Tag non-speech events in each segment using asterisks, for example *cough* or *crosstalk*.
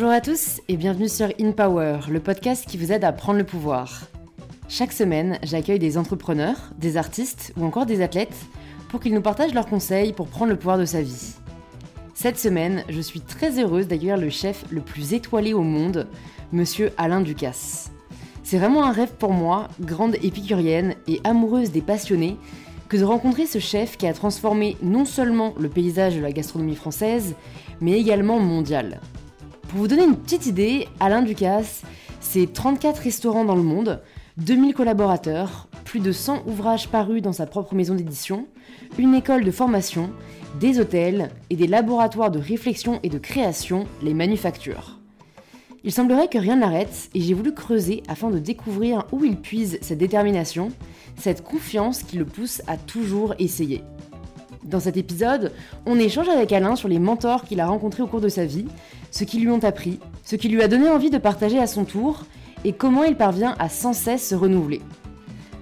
Bonjour à tous et bienvenue sur In Power, le podcast qui vous aide à prendre le pouvoir. Chaque semaine, j'accueille des entrepreneurs, des artistes ou encore des athlètes pour qu'ils nous partagent leurs conseils pour prendre le pouvoir de sa vie. Cette semaine, je suis très heureuse d'accueillir le chef le plus étoilé au monde, monsieur Alain Ducasse. C'est vraiment un rêve pour moi, grande épicurienne et amoureuse des passionnés, que de rencontrer ce chef qui a transformé non seulement le paysage de la gastronomie française, mais également mondial. Pour vous donner une petite idée, Alain Ducasse, c'est 34 restaurants dans le monde, 2000 collaborateurs, plus de 100 ouvrages parus dans sa propre maison d'édition, une école de formation, des hôtels et des laboratoires de réflexion et de création, les manufactures. Il semblerait que rien n'arrête et j'ai voulu creuser afin de découvrir où il puise cette détermination, cette confiance qui le pousse à toujours essayer. Dans cet épisode, on échange avec Alain sur les mentors qu'il a rencontrés au cours de sa vie, ce qui lui ont appris, ce qui lui a donné envie de partager à son tour, et comment il parvient à sans cesse se renouveler.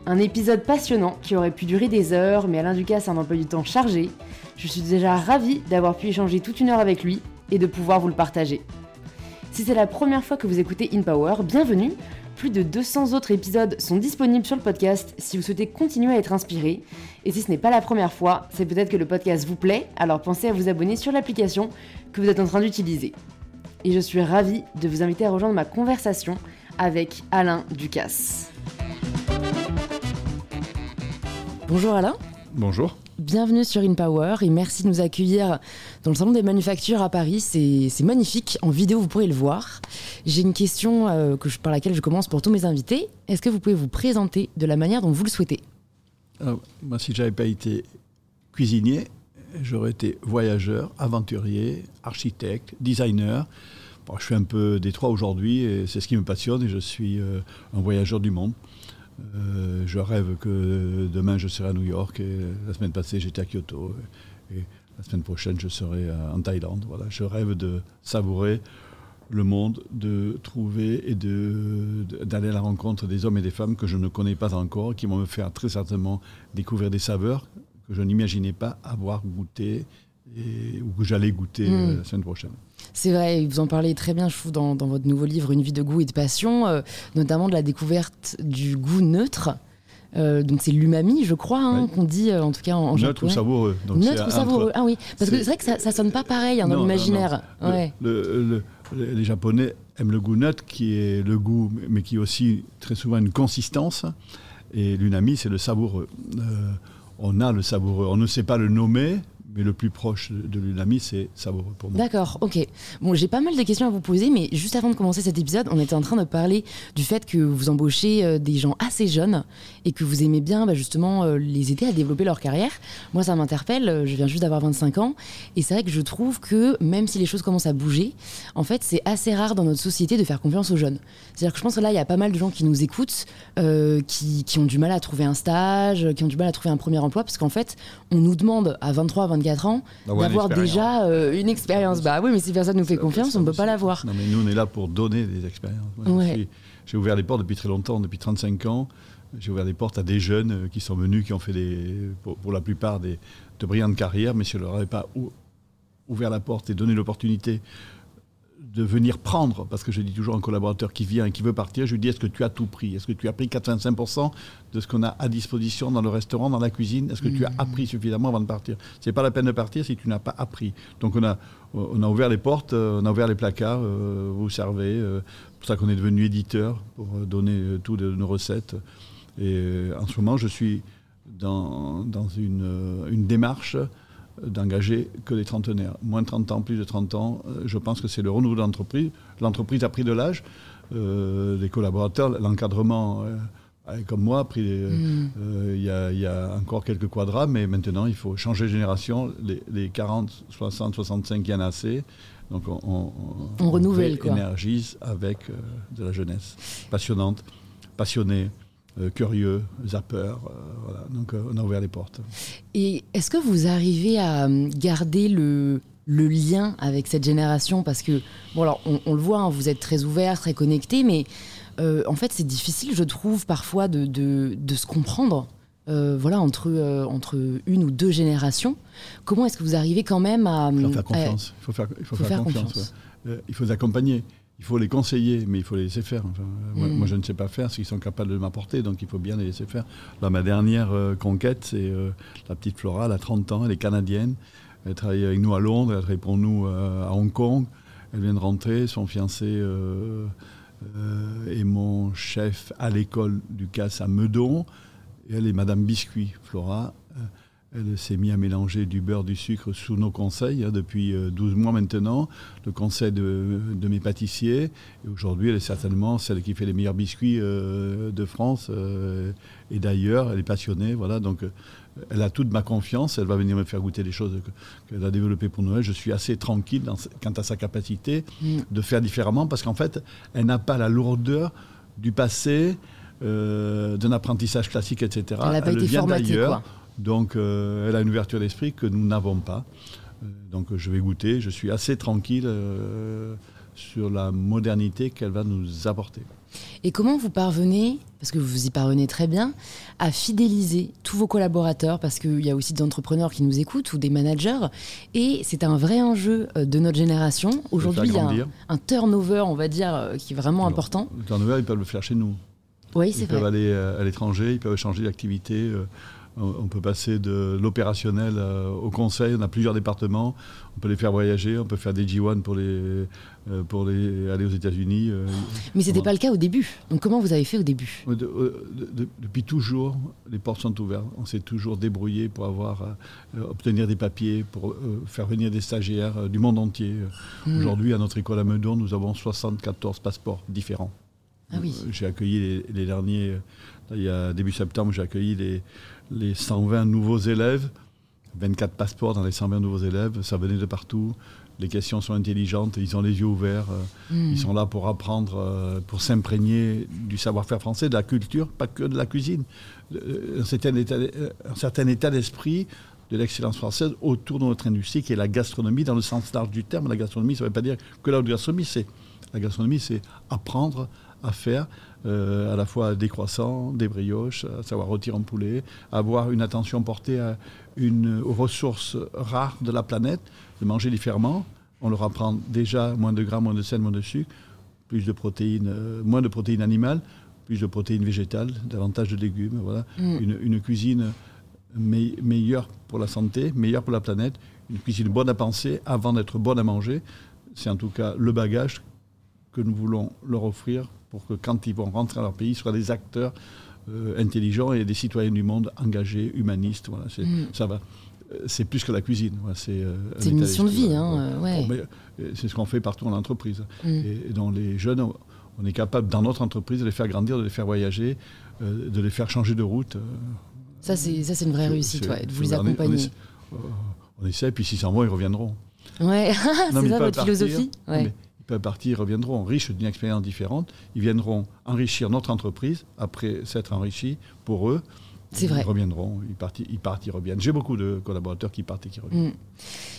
Un épisode passionnant qui aurait pu durer des heures, mais Alain Ducasse a un emploi du temps chargé. Je suis déjà ravie d'avoir pu échanger toute une heure avec lui et de pouvoir vous le partager. Si c'est la première fois que vous écoutez In Power, bienvenue. Plus de 200 autres épisodes sont disponibles sur le podcast si vous souhaitez continuer à être inspiré. Et si ce n'est pas la première fois, c'est peut-être que le podcast vous plaît, alors pensez à vous abonner sur l'application que vous êtes en train d'utiliser. Et je suis ravie de vous inviter à rejoindre ma conversation avec Alain Ducasse. Bonjour Alain. Bonjour. Bienvenue sur InPower et merci de nous accueillir dans le salon des manufactures à Paris. C'est magnifique. En vidéo, vous pourrez le voir. J'ai une question euh, que je, par laquelle je commence pour tous mes invités. Est-ce que vous pouvez vous présenter de la manière dont vous le souhaitez? Alors, Moi, si j'avais pas été cuisinier, j'aurais été voyageur, aventurier, architecte, designer. Bon, je suis un peu détroit aujourd'hui et c'est ce qui me passionne et je suis euh, un voyageur du monde. Euh, je rêve que demain je serai à New York et la semaine passée j'étais à Kyoto et la semaine prochaine je serai en Thaïlande. Voilà, je rêve de savourer le monde, de trouver et d'aller à la rencontre des hommes et des femmes que je ne connais pas encore, qui vont me faire très certainement découvrir des saveurs que je n'imaginais pas avoir goûté et, ou que j'allais goûter euh, Mm. la semaine prochaine. C'est vrai, vous en parlez très bien, je trouve, dans, dans votre nouveau livre Une vie de goût et de passion, euh, notamment de la découverte du goût neutre. Euh, donc c'est l'umami, je crois, hein, Oui. qu'on dit euh, en tout cas en, en Neutre ou savoureux. Donc Neutre ou savoureux. Ah oui, parce que c'est- vrai que ça, ça sonne pas pareil hein, dans l'imaginaire. non. Le- Ouais. le- le- les Japonais aiment le goût neutre, qui est le goût, mais qui est aussi très souvent une consistance. Et l'unami, c'est le savoureux. Euh, on a le savoureux. On ne sait pas le nommer, mais le plus proche de l'unami, c'est savoureux pour moi. D'accord, ok. Bon, j'ai pas mal de questions à vous poser, mais juste avant de commencer cet épisode, on était en train de parler du fait que vous embauchez euh, des gens assez jeunes et que vous aimez bien bah, justement euh, les aider à développer leur carrière. Moi, ça m'interpelle, euh, je viens juste d'avoir 25 ans, et c'est vrai que je trouve que même si les choses commencent à bouger, en fait, c'est assez rare dans notre société de faire confiance aux jeunes. C'est-à-dire que je pense que là, il y a pas mal de gens qui nous écoutent, qui, qui ont du mal à trouver un stage, qui ont du mal à trouver un premier emploi, parce qu'en fait, on nous demande à 23, 24 ans D'avoir une d'avoir déjà euh, une expérience. Bah oui, mais si personne nous fait confiance, on ne peut pas l'avoir. Non, mais nous, on est là pour donner des expériences. Ouais. J'ai ouvert les portes depuis très longtemps, depuis 35 ans. J'ai ouvert les portes à des jeunes euh, qui sont venus, qui ont fait des, pour, pour la plupart des, de brillantes carrières, mais si je ne leur avais pas ou- ouvert la porte et donné l'opportunité de venir prendre, parce que je dis toujours un collaborateur qui vient et qui veut partir, je lui dis est-ce que tu as tout pris? Est-ce que tu as pris 85% de ce qu'on a à disposition dans le restaurant, dans la cuisine? Est-ce que tu as appris suffisamment avant de partir? C'est pas la peine de partir si tu n'as pas appris. Donc on a, on a ouvert les portes, euh, on a ouvert les placards, euh, vous servez. euh, C'est pour ça qu'on est devenu éditeur, pour donner euh, toutes nos recettes. Et en ce moment, je suis dans, dans une, une démarche d'engager que des trentenaires. Moins de 30 ans, plus de 30 ans, euh, je pense que c'est le renouveau de l'entreprise. L'entreprise a pris de l'âge, euh, les collaborateurs, l'encadrement, euh, comme moi, a pris. euh, Mm. euh, Il y, a, il y a encore quelques quadras, mais maintenant, il faut changer de génération. Les, les 40, 60, 65, il y en a assez. Donc, on, on, On renouvelle, quoi. énergise avec de la jeunesse passionnante, passionnée, euh, curieux, zapper. euh, voilà. Donc, euh, on a ouvert les portes. Et est-ce que vous arrivez à garder le, le lien avec cette génération? Parce que, bon, alors, on, on le voit, hein, vous êtes très ouvert, très connecté, mais euh, en fait, c'est difficile, je trouve, parfois de, de, de se comprendre. euh, voilà, entre, euh, entre une ou deux générations. Comment est-ce que vous arrivez quand même à... Il faut faire confiance. Il faut faire, il faut faut faire faire confiance. confiance. ouais. il faut les accompagner. Il faut les conseiller, mais il faut les laisser faire. moi, Mm. moi, je ne sais pas faire ce qu'ils sont capables de m'apporter, donc il faut bien les laisser faire. Là, ma dernière euh, conquête, c'est euh, la petite Flora, elle a 30 ans, elle est canadienne. Elle travaille avec nous à Londres, elle travaille pour nous euh, à Hong Kong. Elle vient de rentrer, son fiancé euh, euh, est mon chef à l'école du CAS à Meudon. Et elle est Madame Biscuit, Flora. Euh, Elle s'est mise à mélanger du beurre, du sucre sous nos conseils hein, depuis euh, 12 mois maintenant, le conseil de, de mes pâtissiers. Et aujourd'hui, elle est certainement celle qui fait les meilleurs biscuits euh, de France euh, et d'ailleurs. Elle est passionnée, voilà. Donc, euh, elle a toute ma confiance. Elle va venir me faire goûter des choses que- qu'elle a développées pour Noël. Je suis assez tranquille dans- quant à sa capacité Mm. de faire différemment parce qu'en fait, elle n'a pas la lourdeur du passé, euh, d'un apprentissage classique, etc. Elle n'a pas été formatée, d'ailleurs. quoi. Donc, euh, elle a une ouverture d'esprit que nous n'avons pas. Euh, donc, je vais goûter. Je suis assez tranquille euh, sur la modernité qu'elle va nous apporter. Et comment vous parvenez, parce que vous y parvenez très bien, à fidéliser tous vos collaborateurs? Parce qu'il y a aussi des entrepreneurs qui nous écoutent ou des managers. Et c'est un vrai enjeu de notre génération. Aujourd'hui, il y a un, turnover, on va dire, qui est vraiment important. Le turnover, ils peuvent le faire chez nous. Oui, Ils c'est peuvent vrai. aller euh, à l'étranger, ils peuvent changer d'activité. On peut passer de l'opérationnel euh, au conseil. On a plusieurs départements. On peut les faire voyager. On peut faire des G1 pour les, euh, pour les aller aux États-Unis. euh, Mais c'était pas le cas au début. Donc comment vous avez fait au début? De- de- de- depuis toujours, les portes sont ouvertes. On s'est toujours débrouillé pour avoir, euh, obtenir des papiers, pour euh, faire venir des stagiaires euh, du monde entier. Mm. Aujourd'hui, à notre école à Meudon, nous avons 74 passeports différents. Ah oui. J'ai accueilli les, les derniers, là, il y a début septembre, j'ai accueilli les, les 120 nouveaux élèves, 24 passeports dans les 120 nouveaux élèves, ça venait de partout. Les questions sont intelligentes, ils ont les yeux ouverts. euh, Mm. ils sont là pour apprendre, euh, pour s'imprégner du savoir-faire français, de la culture, pas que de la cuisine. Euh, Un certain état, un certain état d'esprit de l'excellence française autour de notre industrie, qui est la gastronomie, dans le sens large du terme. La gastronomie, ça ne veut pas dire que la gastronomie, c'est la gastronomie, c'est apprendre à faire euh, à la fois des croissants, des brioches, à savoir rôtir en poulet, avoir une attention portée à une, aux ressources rares de la planète, de manger différemment. On leur apprend déjà moins de gras, moins de sel, moins de sucre, plus de protéines, euh, moins de protéines animales, plus de protéines végétales, davantage de légumes. Voilà. Mm. Une, une cuisine me- meilleure pour la santé, meilleure pour la planète, une cuisine bonne à penser avant d'être bonne à manger. C'est en tout cas le bagage que nous voulons leur offrir pour que quand ils vont rentrer dans leur pays, ils soient des acteurs euh, intelligents et des citoyens du monde engagés, humanistes. Voilà, c'est, Mm. ça va. Euh, C'est plus que la cuisine. c'est euh, C'est une mission de vie, hein, ouais. C'est ce qu'on fait partout en entreprise. Mm. Et, dans les jeunes, on- est capable, dans notre entreprise, de les faire grandir, de les faire voyager, de les faire changer de route. Ça, c'est ça, c'est une vraie réussite, ouais, de vous les on accompagner. On essaie, puis s'ils s'en vont, ils reviendront. Ouais, *laughs* c'est ça votre partir. philosophie? Non, ouais. mais ils peuvent partir, ils reviendront riches d'une expérience différente. Ils viendront enrichir notre entreprise après s'être enrichis pour eux. C'est ils vrai. reviendront, ils partent, ils partent, ils reviennent. J'ai beaucoup de collaborateurs qui partent et qui reviennent. Mm.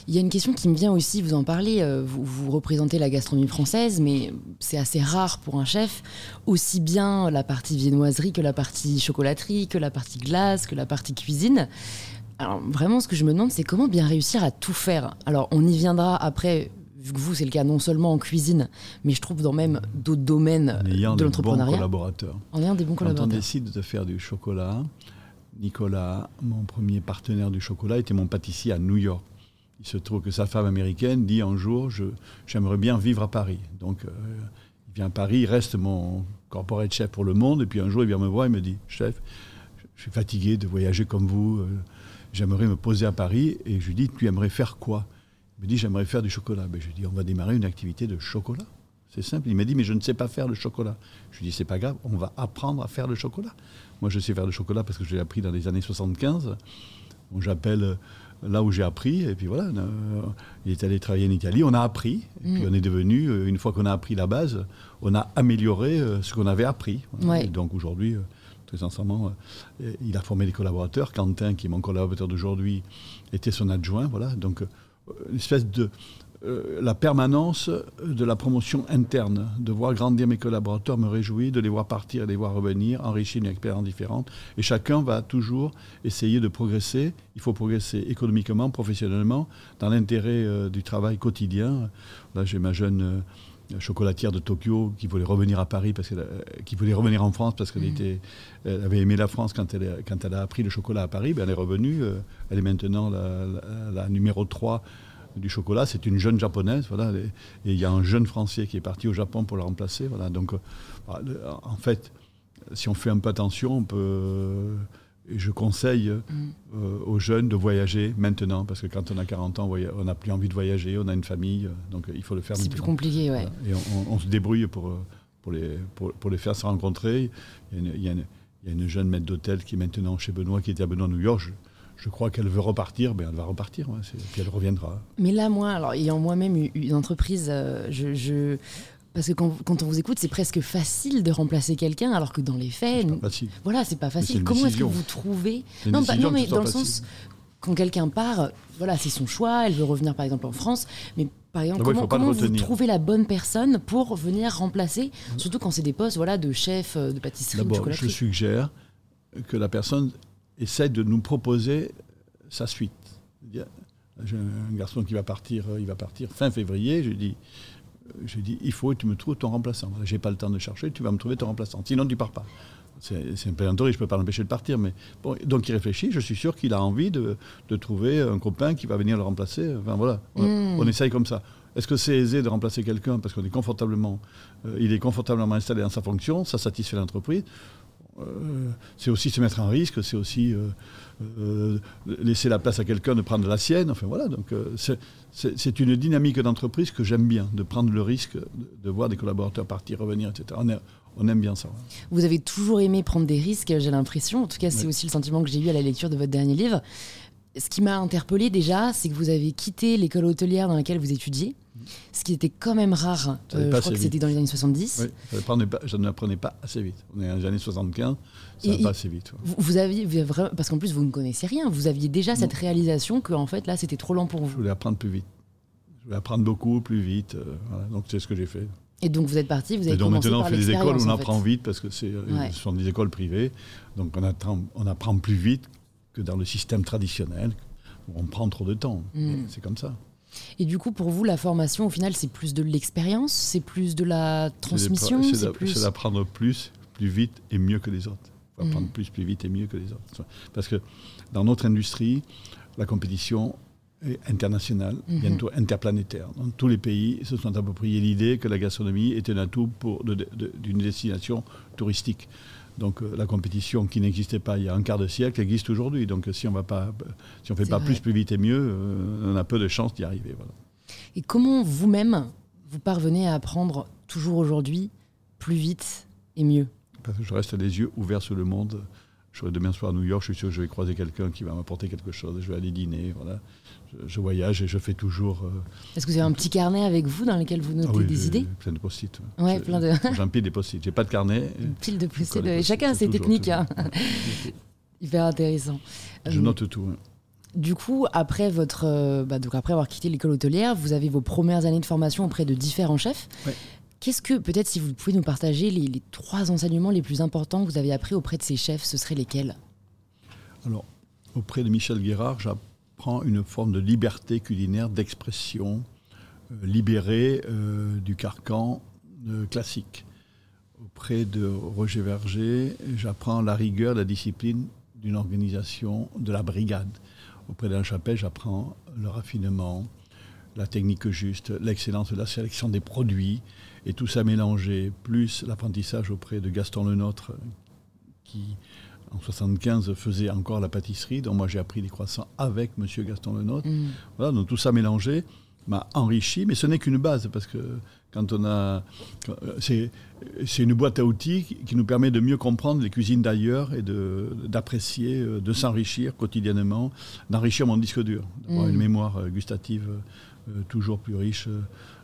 Il y a une question qui me vient aussi, vous en parlez, euh, vous, vous représentez la gastronomie française, mais c'est assez rare pour un chef, aussi bien la partie viennoiserie que la partie chocolaterie, que la partie glace, que la partie cuisine. Alors vraiment, ce que je me demande, c'est comment bien réussir à tout faire? Alors on y viendra après, vu que vous, c'est le cas non seulement en cuisine, mais je trouve dans même d'autres domaines ayant de l'entrepreneuriat, collaborateurs. en ayant des bons Quand on collaborateurs. décide de faire du chocolat, Nicolas, mon premier partenaire du chocolat, était mon pâtissier à New York. Il se trouve que sa femme américaine dit un jour, j'aimerais bien vivre à Paris. Donc, euh, il vient à Paris, il reste mon corporate chef pour le monde, et puis un jour, il vient me voir, il me dit, chef, je suis fatigué de voyager comme vous, euh, j'aimerais me poser à Paris, et je lui dis, tu aimerais faire quoi? Il me dit, j'aimerais faire du chocolat. Ben, je lui dis, on va démarrer une activité de chocolat. C'est simple. Il m'a dit, mais je ne sais pas faire le chocolat. Je lui dis, c'est pas grave, on va apprendre à faire le chocolat. Moi, je sais faire le chocolat parce que je l'ai appris dans les années 75. Bon, J'appelle euh, là où j'ai appris, et puis voilà. euh, il est allé travailler en Italie, on a appris, et puis Mm. on est devenu, euh, une fois qu'on a appris la base, on a amélioré euh, ce qu'on avait appris. Ouais. Et donc aujourd'hui, euh, très sincèrement, il a formé des collaborateurs. Quentin, qui est mon collaborateur d'aujourd'hui, était son adjoint. Voilà. Donc, une espèce de euh, la permanence de la promotion interne, de voir grandir mes collaborateurs me réjouit, de les voir partir et les voir revenir, enrichir une expérience différente. Et chacun va toujours essayer de progresser. Il faut progresser économiquement, professionnellement, dans l'intérêt euh, du travail quotidien. Là, j'ai ma jeune euh, chocolatière de Tokyo qui voulait revenir à Paris, parce qu'elle, qui voulait revenir en France parce qu'elle mmh. était, elle avait aimé la France quand elle, quand elle a appris le chocolat à Paris. Ben, elle est revenue. elle est maintenant la, la numéro 3 du chocolat. C'est une jeune japonaise, voilà, et il y a un jeune français qui est parti au Japon pour la remplacer. Voilà. Donc, euh, en fait, si on fait un peu attention, on peut. Et je conseille mm. euh, aux jeunes de voyager maintenant, parce que quand on a 40 ans, on n'a plus envie de voyager, on a une famille, euh, donc il faut le faire C'est plus compliqué, ouais. Et on, se débrouille pour, pour, les, pour, les faire se rencontrer. Il y a une, jeune maître d'hôtel qui est maintenant chez Benoît, qui était à Benoît, New York je crois qu'elle veut repartir, ben elle va repartir, puis elle reviendra. Mais là, moi, alors ayant moi-même eu une entreprise, euh, je, parce que quand, on vous écoute, c'est presque facile de remplacer quelqu'un, alors que dans les faits, c'est pas facile. voilà, c'est pas facile. Comment est-ce que vous trouvez Non, non, mais dans le sens quand quelqu'un part, voilà, c'est son choix. Elle veut revenir par exemple en France, mais par exemple, comment, vous trouvez la bonne personne pour venir remplacer, surtout quand c'est des postes, voilà, de chef euh, de pâtisserie. D'abord, je suggère que la personne essaie de nous proposer sa suite. J'ai un garçon qui va partir, euh, il va partir fin février. Je lui dis, je dis il faut que tu me trouves ton remplaçant. J'ai pas le temps de chercher, tu vas me trouver ton remplaçant. Sinon, tu pars pas. C'est un plaisanterie, je ne peux pas l'empêcher de partir. Mais bon, donc il réfléchit, je suis sûr qu'il a envie de, de, trouver un copain qui va venir le remplacer. Enfin voilà, on, hmm. essaye comme ça. Est-ce que c'est aisé de remplacer quelqu'un parce qu'on est confortablement, euh, il est confortablement installé dans sa fonction, ça satisfait l'entreprise? Euh, c'est aussi se mettre en risque, c'est aussi euh, euh, laisser la place à quelqu'un de prendre la sienne. Enfin voilà, donc c'est une dynamique d'entreprise que j'aime bien, de prendre le risque de, voir des collaborateurs partir, revenir, etc. On, aime bien ça. Vous avez toujours aimé prendre des risques, j'ai l'impression. En tout cas, c'est aussi le sentiment que j'ai eu à la lecture de votre dernier livre. Ce qui m'a interpellé déjà, c'est que vous avez quitté l'école hôtelière dans laquelle vous étudiez ce qui était quand même rare. Euh, je crois que c'était dans les années 70. Oui, je ne l'apprenais pas assez vite. On est dans les années 75, ça va pas assez vite. Vous, aviez, parce qu'en plus vous ne connaissez rien, vous aviez déjà cette réalisation que en fait là c'était trop lent pour vous. Je voulais apprendre plus vite. Je voulais apprendre beaucoup plus vite. Euh, donc c'est ce que j'ai fait. Et donc vous êtes parti, vous avez Et donc maintenant on fait des écoles on apprend vite parce que c'est, euh, ce sont des écoles privées. Donc on apprend, on apprend plus vite que dans le système traditionnel où on prend trop de temps. Hmm. C'est comme ça. Et du coup, pour vous, la formation, au final, c'est plus de l'expérience, c'est plus de la transmission C'est d'apprendre plus, plus vite et mieux que les autres. apprendre mm. plus, plus vite et mieux que les autres. Parce que dans notre industrie, la compétition est internationale, mm-hmm. bientôt interplanétaire. Dans tous les pays se sont appropriés l'idée que la gastronomie était un atout d'une destination touristique. Donc euh, la compétition qui n'existait pas il y a un quart de siècle existe aujourd'hui. Donc si on ne si fait pas plus, plus vite et mieux, euh, on a peu de chances d'y arriver. Et comment vous-même vous parvenez à apprendre toujours aujourd'hui plus vite et mieux? Parce que je reste les yeux ouverts sur le monde. Je serai demain soir à New York, je suis sûr que je vais croiser quelqu'un qui va m'apporter quelque chose. Je vais aller dîner, voilà je, voyage et je fais toujours. Euh, Est-ce que vous avez un petit carnet avec vous dans lequel vous notez ah des idées? Plein de post-it. Ouais, plein de. *laughs* J'empile des post-it. J'ai pas de carnet. Une pile de post-it. Chacun a ses techniques. Hein. *laughs* Hyper intéressant. Je note tout. Du coup, après, votre, euh, bah, donc après avoir quitté l'école hôtelière, vous avez vos premières années de formation auprès de différents chefs. Qu'est-ce que, peut-être si vous pouvez nous partager les, trois enseignements les plus importants que vous avez appris auprès de ces chefs, ce seraient lesquels? Alors, auprès de Michel Guérard, j'ai prend une forme de liberté culinaire, d'expression, euh, libérée euh, du carcan euh, classique. Auprès de Roger Verger, j'apprends la rigueur, la discipline d'une organisation de la brigade. Auprès d'Alain Chapelle, j'apprends le raffinement, la technique juste, l'excellence de la sélection des produits, et tout ça mélangé, plus l'apprentissage auprès de Gaston Lenôtre, qui en 75 faisait encore la pâtisserie, donc moi j'ai appris les croissants avec M. Gaston Lenôtre. Mm. Voilà, donc tout ça mélangé m'a enrichi, mais ce n'est qu'une base, parce que quand on a... C'est, une boîte à outils qui nous permet de mieux comprendre les cuisines d'ailleurs et d'apprécier, euh, de, s'enrichir quotidiennement, d'enrichir mon disque dur, d'avoir mm. une mémoire euh, gustative euh, toujours plus riche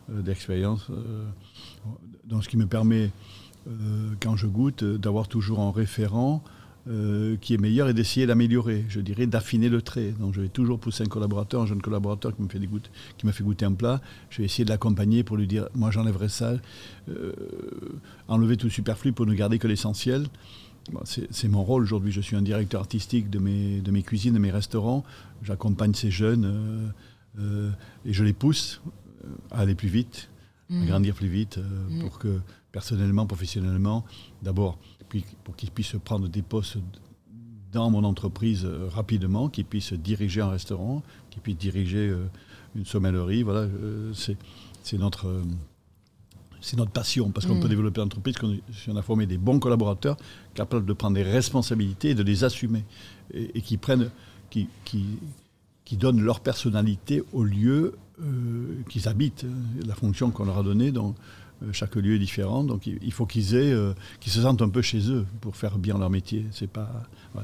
d'expérience. Donc ce qui me permet, quand je goûte, d'avoir toujours en référent euh, qui est meilleur et d'essayer d'améliorer, je dirais d'affiner le trait. Donc je vais toujours pousser un collaborateur, un jeune collaborateur qui me fait, des qui m'a fait goûter un plat, je vais essayer de l'accompagner pour lui dire, moi j'enlèverai ça, euh, enlever tout superflu pour ne garder que l'essentiel. c'est mon rôle aujourd'hui, je suis un directeur artistique de mes, cuisines, de mes restaurants, j'accompagne ces jeunes euh, et je les pousse à aller plus vite, mmh. grandir plus vite, mmh. pour que personnellement, professionnellement, d'abord pour qu'ils puissent prendre des postes dans mon entreprise euh, rapidement, qu'ils puissent diriger un restaurant, qu'ils puissent diriger euh, une sommellerie. Voilà, euh, c'est notre c'est notre passion, parce qu'on peut mm. développer l'entreprise si on a formé des bons collaborateurs capables de prendre des responsabilités et de les assumer, et, qui prennent, qui, qui, qui, donnent leur personnalité au lieu qu'ils habitent, la fonction qu'on leur a donnée. Donc, euh, chaque lieu est différent, donc il faut qu'ils aient, euh, qu'ils se sentent un peu chez eux pour faire bien leur métier. C'est pas,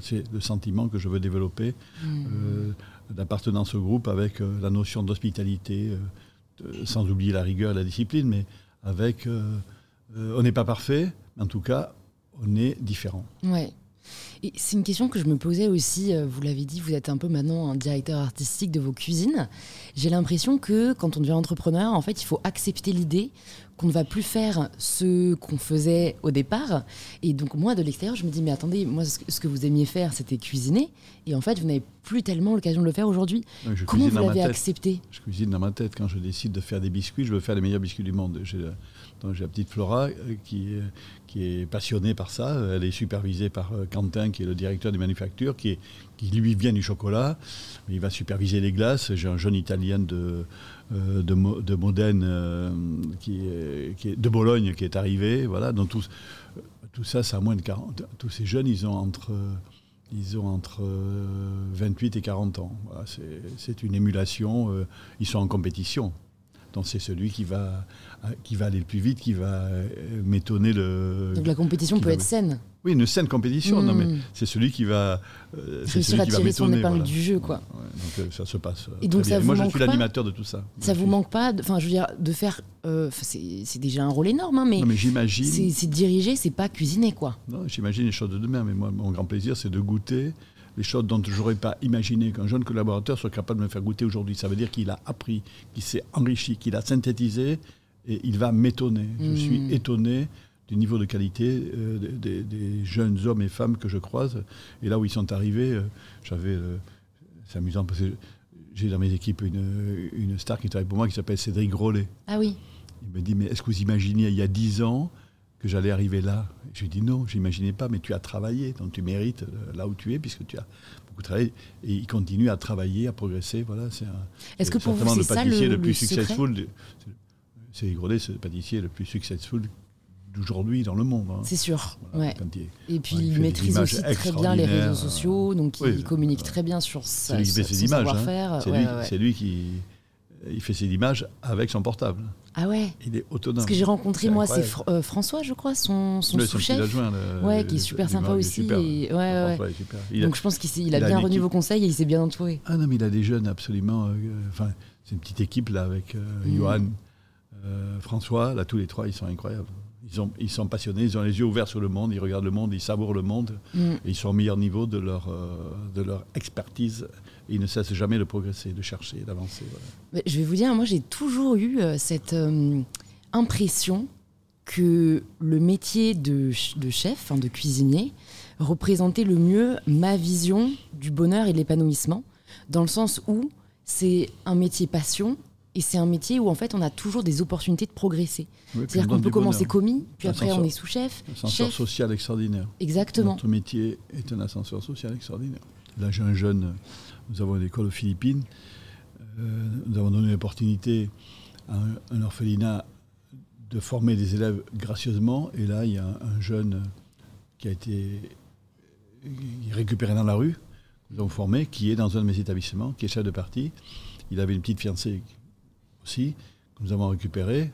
c'est le sentiment que je veux développer mmh. euh, d'appartenance au groupe avec la notion d'hospitalité, sans oublier la rigueur et la discipline, mais avec, on n'est pas parfait, mais en tout cas, on est différent. Ouais. Et c'est une question que je me posais aussi, euh, vous l'avez dit, vous êtes un peu maintenant un directeur artistique de vos cuisines. J'ai l'impression que quand on devient entrepreneur, en fait, il faut accepter l'idée qu'on ne va plus faire ce qu'on faisait au départ. Et donc moi, de l'extérieur, je me dis, mais attendez, moi, ce que vous aimiez faire, c'était cuisiner. Et en fait, vous n'avez plus tellement l'occasion de le faire aujourd'hui. Comment vous l'avez accepté? Je cuisine dans ma tête. Quand je décide de faire des biscuits, je veux faire les meilleurs biscuits du monde. J'ai la petite Flora euh, qui, qui est passionnée par ça. Elle est supervisée par euh, Quentin, qui est le directeur des manufactures, qui, qui lui vient du chocolat. Il va superviser les glaces. J'ai un jeune Italien de, euh, de, Modène, euh, qui, est, est, de Bologne, qui est arrivé. Voilà. Donc tout, tout ça, c'est à moins de 40. Tous ces jeunes, ils ont entre... Ils ont entre 28 et 40 ans. Voilà, c'est une émulation. Ils sont en compétition. Donc c'est celui qui va, qui va aller le plus vite, qui va euh, m'étonner le. Donc la compétition peut être saine. Oui, une saine compétition. Non, mais hmm. c'est celui qui va. Euh, c'est celui qui va son épingle du jeu, quoi. donc euh, ça se passe. Et donc ça Moi, je suis l'animateur de tout ça. Ça vous manque pas Enfin, je veux dire, de faire. c'est déjà un rôle énorme, hein, mais. Non, mais j'imagine. C'est diriger, c'est pas cuisiner, quoi. Non, j'imagine les choses de demain, mais moi, mon grand plaisir, c'est de goûter des choses dont je n'aurais pas imaginé qu'un jeune collaborateur soit capable de me faire goûter aujourd'hui. Ça veut dire qu'il a appris, qu'il s'est enrichi, qu'il a synthétisé et il va m'étonner. Je suis hmm. étonné du niveau de qualité euh, des, jeunes hommes et femmes que je croise. Et là où ils sont arrivés, euh, j'avais. Euh, c'est amusant parce que j'ai dans mes équipes une, une, star qui travaille pour moi qui s'appelle Cédric Grolet. Ah oui. Il me dit Mais est-ce que vous imaginez, il y a dix ans, que j'allais arriver là? Je lui ai dit non, je n'imaginais pas, mais tu as travaillé, donc tu mérites là où tu es, puisque tu as beaucoup travaillé. Et il continue à travailler, à progresser. Voilà, c'est Est-ce que pour vous, c'est ça le, le plus successful C'est Grodet, c'est le pâtissier le plus successful d'aujourd'hui dans le monde. Hein. C'est sûr. ouais. et puis il, maîtrise aussi très bien les réseaux sociaux, donc il communique très bien sur sa, lui son, hein. savoir-faire. C'est lui, qui il fait ses images avec son portable. Ah ouais Il est autonome. Ce que j'ai rencontré, moi, c'est euh, François, je crois, son, son sous-chef. Ouais, qui est super sympa aussi. Ouais, ouais. Donc je pense qu'il a, bien renu vos conseils et il s'est bien entouré. Ah non, mais il a des jeunes absolument. Euh, enfin, c'est une petite équipe là avec euh, François. Là, tous les trois, ils sont incroyables. Ils, sont, ils sont passionnés, ils ont les yeux ouverts sur le monde, ils regardent le monde, ils savourent le monde. Mm. Et ils sont au meilleur niveau de leur, de leur expertise il ne cesse jamais de progresser, de chercher, d'avancer. Je vais vous dire, moi j'ai toujours eu euh, cette euh, impression que le métier de, chef, de cuisinier, représentait le mieux ma vision du bonheur et de l'épanouissement, dans le sens où c'est un métier passion et c'est un métier où en fait on a toujours des opportunités de progresser. C'est-à-dire qu'on peut commencer commis, puis après on est sous-chef. Un ascenseur social extraordinaire. Exactement. Notre métier est un ascenseur social extraordinaire. Là j'ai un jeune nous avons une école aux Philippines. Euh, nous avons donné l'opportunité à un, orphelinat de former des élèves gracieusement. Et là, il y a un, jeune qui a été récupéré dans la rue, nous avons formé, qui est dans un de mes établissements, qui est chef de partie. Il avait une petite fiancée aussi, que nous avons récupéré.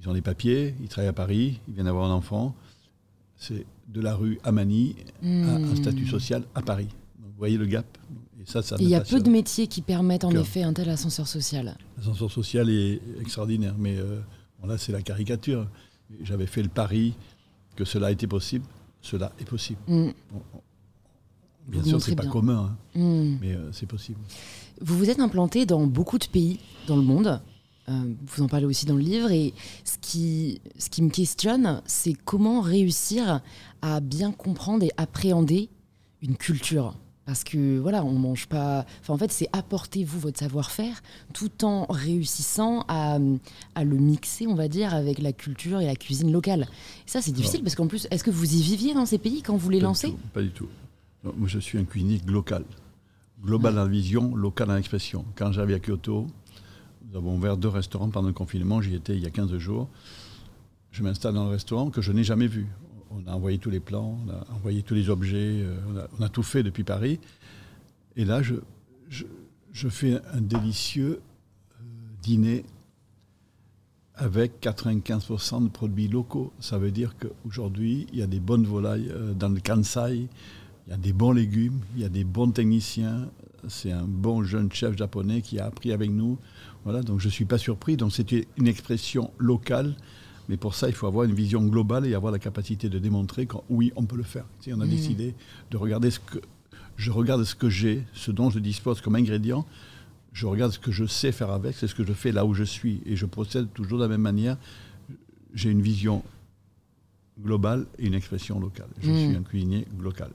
Ils ont des papiers, ils travaillent à Paris, ils viennent d'avoir un enfant. C'est de la rue à à un hmm. statut social à Paris. vous voyez le gap il y a peu de métiers qui permettent en effet un tel ascenseur social. L'ascenseur social est extraordinaire, mais euh, là c'est la caricature. J'avais fait le pari que cela était possible. Cela est possible. Mm. Bien sûr, c'est pas commun, hein. hmm. mais euh, c'est possible. Vous vous êtes implanté dans beaucoup de pays dans le monde. Euh, vous en parlez aussi dans le livre. Et ce qui, ce qui me questionne, c'est comment réussir à bien comprendre et appréhender une culture. Parce que voilà, on mange pas. Enfin, en fait, c'est apporter vous votre savoir-faire tout en réussissant à, à, le mixer, on va dire, avec la culture et la cuisine locale. Et ça, c'est difficile parce qu'en plus, est-ce que vous y viviez dans ces pays quand vous les lancez Pas du tout. moi, je suis un cuisinier local. Global dans la vision, local dans l'expression. Quand j'arrive à Kyoto, nous avons ouvert deux restaurants pendant le confinement. J'y étais il y a 15 jours. Je m'installe dans le restaurant que je n'ai jamais vu on a envoyé tous les plans, on a envoyé tous les objets, euh, on a, tout fait depuis Paris. Et là, je, je, fais un délicieux euh, dîner avec 95% de produits locaux. Ça veut dire qu'aujourd'hui, il y a des bonnes volailles euh, dans le Kansai, il y a des bons légumes, il y a des bons techniciens. C'est un bon jeune chef japonais qui a appris avec nous. Voilà, donc je ne suis pas surpris. Donc c'était une expression locale mais pour ça, il faut avoir une vision globale et avoir la capacité de démontrer que oui, on peut le faire. Si on a mm. décidé de regarder ce que je regarde ce que j'ai, ce dont je dispose comme ingrédient, je regarde ce que je sais faire avec, c'est ce que je fais là où je suis, et je procède toujours de la même manière. J'ai une vision globale et une expression locale. Je mm. suis un cuisinier local.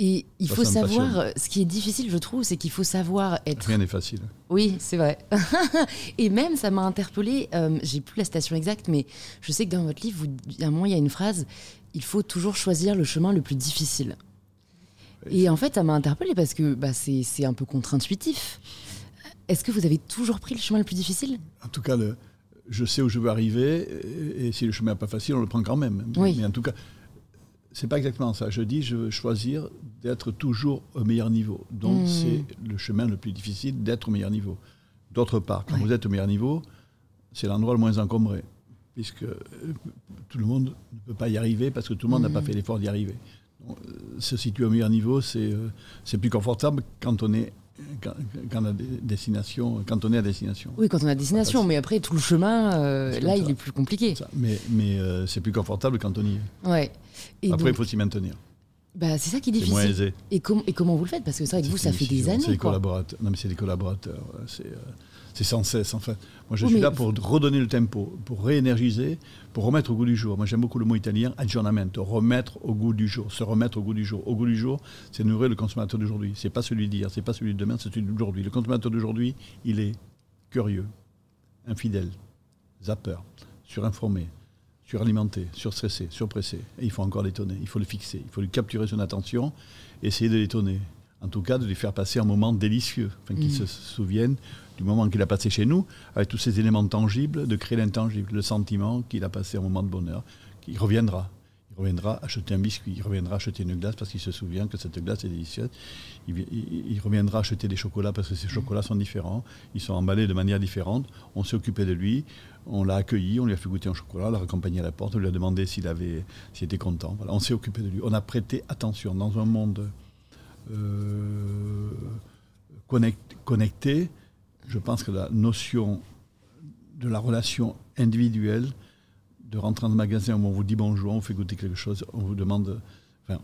Et il faut savoir, euh, ce qui est difficile, je trouve, c'est qu'il faut savoir être. Rien n'est facile. Oui, c'est vrai. *laughs* et même, ça m'a interpellée, euh, j'ai plus la station exacte, mais je sais que dans votre livre, vous, à un moment, il y a une phrase il faut toujours choisir le chemin le plus difficile. Et en fait, ça m'a interpellée parce que bah, c'est un peu contre-intuitif. Est-ce que vous avez toujours pris le chemin le plus difficile? En tout cas, le, je sais où je veux arriver, et, si le chemin n'est pas facile, on le prend quand même. Oui. Mais en tout cas, c'est pas exactement ça. Je dis, je veux choisir d'être toujours au meilleur niveau. Donc, hmm. c'est le chemin le plus difficile d'être au meilleur niveau. D'autre part, quand vous êtes au meilleur niveau, c'est l'endroit le moins encombré, puisque euh, tout le monde ne peut pas y arriver parce que tout le monde n'a pas hmm. fait l'effort d'y arriver. Euh, se situer au meilleur niveau, euh, c'est plus confortable quand on est quand, quand, a destination, quand on est à destination. Oui, quand on a destination, mais après tout le chemin, là, il est plus compliqué. Mais, mais c'est plus confortable quand on y est. Ouais. Après, il faut s'y maintenir. Bah, c'est ça qui est difficile. moins aisé. Et, et, comment vous le faites? Parce que c'est vrai que vous, ça fait des années. C'est des collaborateurs. Non, mais c'est des collaborateurs. C'est euh, sans cesse, en fait. Moi, je suis là pour redonner le tempo, pour réénergiser, pour remettre au goût du jour. Moi, j'aime beaucoup le mot italien, aggiornamento, remettre au goût du jour, se remettre au goût du jour. Au goût du jour, c'est nourrir le consommateur d'aujourd'hui. C'est pas celui d'hier, c'est pas celui de demain, c'est celui d'aujourd'hui. Le consommateur d'aujourd'hui, il est curieux, infidèle, zapper, surinformé, suralimenté, surstressé, surpressé. Et il faut encore l'étonner, il faut le fixer, il faut lui capturer son attention, essayer de l'étonner. En tout cas, de lui faire passer un moment délicieux, enfin, qu'il mm. se souvienne du moment qu'il a passé chez nous, avec tous ces éléments tangibles, de créer l'intangible, le sentiment qu'il a passé un moment de bonheur, qu'il reviendra. Il reviendra acheter un biscuit, il reviendra acheter une glace parce qu'il se souvient que cette glace est délicieuse. Il, reviendra acheter des chocolats parce que ces chocolats sont différents, ils sont emballés de manière différente. On s'est occupé de lui, on l'a accueilli, on lui a fait goûter un chocolat, on l'a accompagné à la porte, on lui a demandé s'il avait, s'il était content. Voilà, on s'est occupé de lui. On a prêté attention dans un monde euh, connecté. Je pense que la notion de la relation individuelle, de rentrer dans le magasin où on vous dit bonjour, on fait goûter quelque chose, on vous demande, enfin,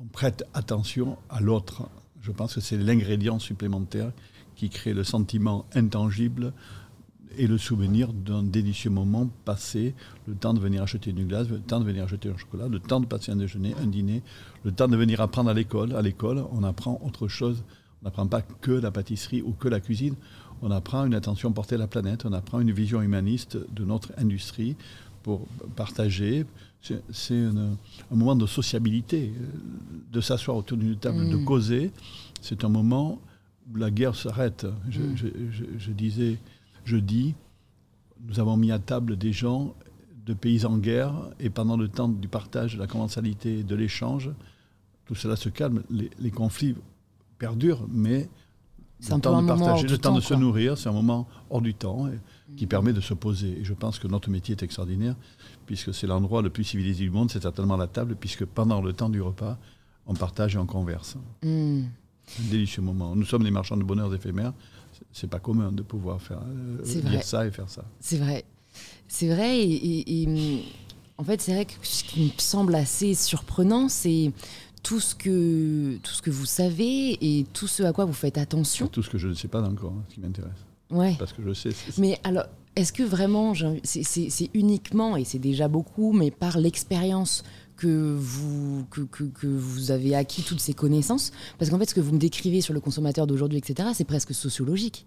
on prête attention à l'autre. Je pense que c'est l'ingrédient supplémentaire qui crée le sentiment intangible et le souvenir d'un délicieux moment passé, le temps de venir acheter une glace, le temps de venir acheter un chocolat, le temps de passer un déjeuner, un dîner, le temps de venir apprendre à l'école. À l'école, on apprend autre chose. On n'apprend pas que la pâtisserie ou que la cuisine. On apprend une attention portée à la planète, on apprend une vision humaniste de notre industrie pour partager. C'est un, moment de sociabilité, de s'asseoir autour d'une table, de mm. causer. C'est un moment où la guerre s'arrête. je, mm. disais jeudi, nous avons mis à table des gens de pays en guerre et pendant le temps du partage, de la commensalité, de l'échange, tout cela se calme. Les, conflits perdurent, mais le temps de partager, le temps, de se nourrir, c'est un moment hors du temps qui mm. permet de se poser. Et je pense que notre métier est extraordinaire, puisque c'est l'endroit le plus civilisé du monde, c'est certainement la table, puisque pendant le temps du repas, on partage et on converse. Mm. Un délicieux moment. Nous sommes des marchands de bonheur éphémères c'est pas commun de pouvoir faire euh, dire ça et faire ça. C'est vrai. C'est vrai. Et, en fait, c'est vrai que ce qui me semble assez surprenant, c'est tout ce que tout ce que vous savez et tout ce à quoi vous faites attention. Tout ce que je ne sais pas encore, hein, ce qui m'intéresse. Ouais. Parce que je sais. Mais alors, est-ce que vraiment, c'est uniquement, et c'est déjà beaucoup, mais par l'expérience que vous, que, que, vous avez acquis toutes ces connaissances Parce qu'en fait, ce que vous me décrivez sur le consommateur d'aujourd'hui, etc., c'est presque sociologique.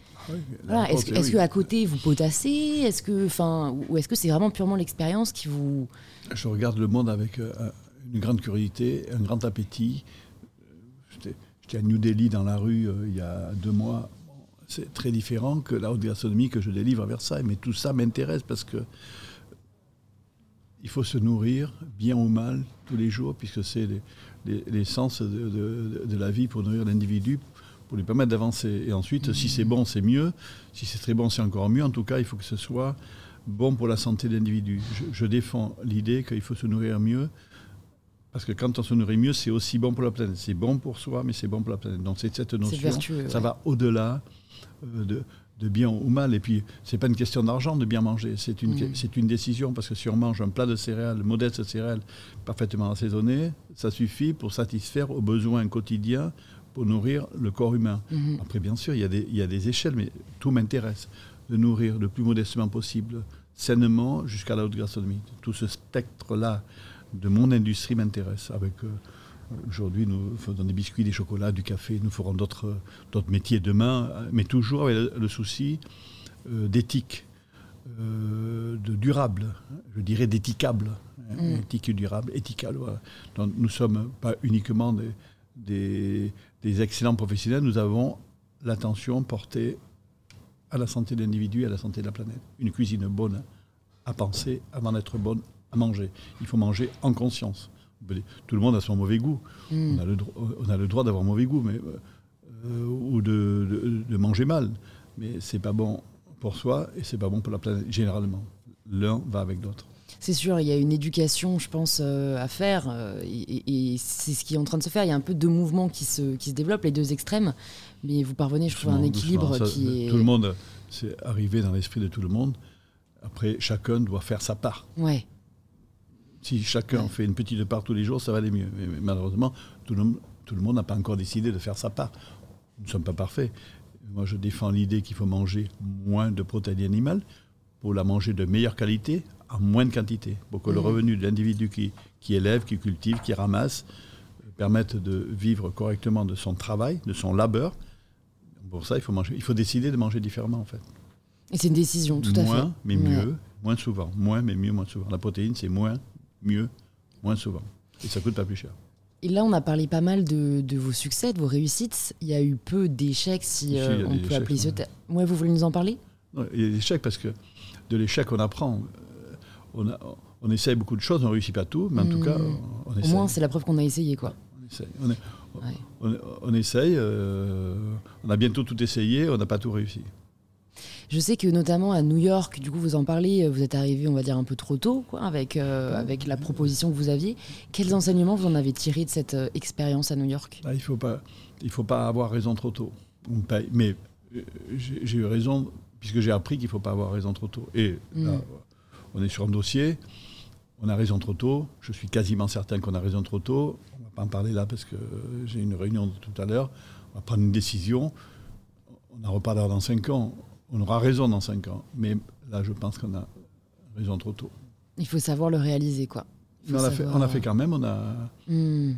Est-ce que, est qu'à côté, vous potassez Est-ce que, enfin, Ou est-ce que c'est vraiment purement l'expérience qui vous... Je regarde le monde avec euh, une grande curiosité, un grand appétit. J'étais à New Delhi dans la rue euh, il y a deux mois c'est très différent que la haute gastronomie que je délivre à Versailles. Mais tout ça m'intéresse parce que il faut se nourrir, bien ou mal, tous les jours, puisque c'est l'essence de, de, la vie pour nourrir l'individu, pour lui permettre d'avancer. Et ensuite, si c'est bon, c'est mieux. Si c'est très bon, c'est encore mieux. En tout cas, il faut que ce soit bon pour la santé de l'individu. Je, défends l'idée qu'il faut se nourrir mieux, parce que quand on se nourrit mieux, c'est aussi bon pour la planète. C'est bon pour soi, mais c'est bon pour la planète. Donc c'est cette notion. Vertueux, ça va au-delà euh, de, bien ou mal. Et puis, c'est pas une question d'argent de bien manger, c'est une, mm. c'est une décision, parce que si on mange un plat de céréales, modeste céréales, parfaitement assaisonné, ça suffit pour satisfaire aux besoins quotidiens, pour nourrir le corps humain. Mm-hmm. Après, bien sûr, il y, a des, il y a des échelles, mais tout m'intéresse. De nourrir le plus modestement possible, sainement, jusqu'à la haute gastronomie. Tout ce spectre-là de mon industrie m'intéresse, avec... Euh, Aujourd'hui, nous faisons des biscuits, des chocolats, du café. Nous ferons d'autres métiers demain, mais toujours avec le, souci euh, d'éthique, euh, de durable, je dirais d'éthicable. Hein, mm. Éthique et durable, éthical. Donc, nous ne sommes pas uniquement des, des, excellents professionnels, nous avons l'attention portée à la santé de l'individu et à la santé de la planète. Une cuisine bonne à penser avant d'être bonne à manger. Il faut manger en conscience. Tout le monde a son mauvais goût. Hmm. On, a le, droit d'avoir mauvais goût, mais, euh, ou de, manger mal. Mais c'est pas bon pour soi et c'est pas bon pour la planète, généralement. L'un va avec l'autre. C'est sûr, il y a une éducation, je pense, euh, à faire, euh, et, c'est ce qui est en train de se faire. Il y a un peu deux mouvements qui se, qui se développent, les deux extrêmes, mais vous parvenez, je trouve, à un équilibre qui est... Tout le monde, c'est arrivé dans l'esprit de tout le monde. Après, chacun doit faire sa part. Ouais. Si chacun fait une petite part tous les jours, ça va aller mieux. Mais, malheureusement, tout le, monde n'a pas encore décidé de faire sa part. Nous ne sommes pas parfaits. Moi, je défends l'idée qu'il faut manger moins de protéines animales pour la manger de meilleure qualité en moins de quantité, pour que le mmh. revenu de l'individu qui, qui élève, qui cultive, qui ramasse, euh, permette de vivre correctement de son travail, de son labeur. Pour ça, il faut, manger, il faut décider de manger différemment, en fait. Et c'est une décision, tout à fait. Moins, mais mieux, moins souvent. Moins, mais mieux, moins souvent. La protéine, c'est moins, mieux, moins souvent. Et ça coûte pas plus cher. Et là, on a parlé pas mal de, vos succès, de vos réussites. Il y a eu peu d'échecs, si, euh, on peut appeler ce terme. Ouais, vous voulez nous en parler? Il y a des échecs parce que de l'échec, on apprend. Euh, on, a, on essaye beaucoup de choses, on ne réussit pas tout, mais en tout cas, hmm. on essaye. Au moins, c'est la preuve qu'on a essayé, quoi. On essaye. On, essaye euh, on a bientôt tout essayé, on n'a pas tout réussi. Je sais que notamment à New York, du coup, vous en parlez, vous êtes arrivé, on va dire, un peu trop tôt, quoi, avec, euh, avec la proposition que vous aviez. Quels enseignements vous en avez tiré de cette euh, expérience à New York? Ah, Il ne faut, pas, il faut pas avoir raison trop tôt. Mais euh, j'ai eu raison, puisque j'ai appris qu'il ne faut pas avoir raison trop tôt. Et là, mm. on est sur un dossier, on a raison trop tôt. Je suis quasiment certain qu'on a raison trop tôt. On ne va pas en parler là parce que j'ai une réunion tout à l'heure. On va prendre une décision. On en reparlera dans cinq ans on aura raison dans 5 ans. Mais là, je pense qu'on a raison trop tôt. Il faut savoir le réaliser, quoi. On a, fait, on a, fait, quand même, on a... Hmm.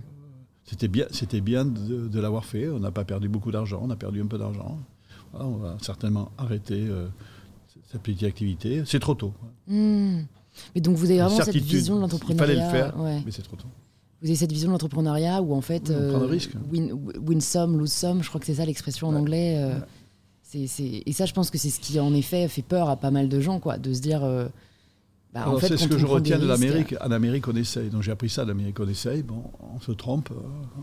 C'était bien, c'était bien de, l'avoir fait. On n'a pas perdu beaucoup d'argent, on a perdu un peu d'argent. on va certainement arrêter euh, cette petite activité. C'est trop tôt. Hmm. Mais donc vous avez vraiment cette vision de l'entrepreneuriat. Il fallait le faire, mais c'est trop tôt. Vous avez cette vision de l'entrepreneuriat où en fait, oui, on euh, win, win, some, lose some, je crois que c'est ça l'expression en anglais. Euh, et ça, je pense que c'est ce qui, en effet, fait peur à pas mal de gens, quoi, de se dire. Euh, bah, en fait, c'est ce que je retiens de l'Amérique. En Amérique, on essaye. Donc j'ai appris ça. L'Amérique, on essaye. Bon, on se trompe, euh,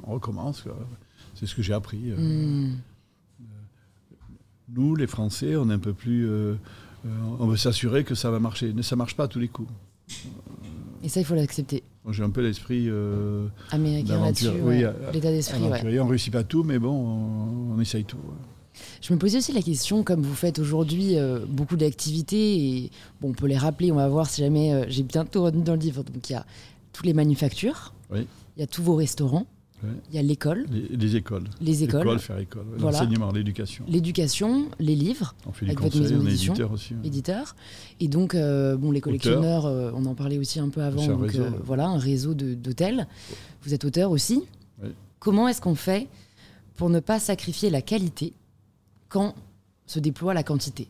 on recommence. C'est ce que j'ai appris. Euh. Hmm. Nous, les Français, on est un peu plus. on veut s'assurer que ça va marcher. Mais ça marche pas à tous les coups. Et ça, il faut l'accepter. J'ai un peu l'esprit américain là-dessus, l'état d'esprit. On ne réussit pas tout, mais bon, on, on essaye tout. Je me posais aussi la question, comme vous faites aujourd'hui euh, beaucoup d'activités, et bon, on peut les rappeler, on va voir si jamais euh, j'ai bientôt retenu dans le livre. Donc il y a toutes les manufactures, il y a tous vos restaurants, il y a l'école. Les, écoles. Les écoles. L'école, faire école. L'enseignement, l'éducation. L'éducation, les livres. On fait du conseil, on est éditeur aussi. Éditeur. Et donc, euh, bon, les collectionneurs, on en parlait aussi un peu avant. Donc, réseau, euh, voilà, un réseau d'hôtels. Vous êtes auteur aussi. Comment est-ce qu'on fait pour ne pas sacrifier la qualité quand se déploie la quantité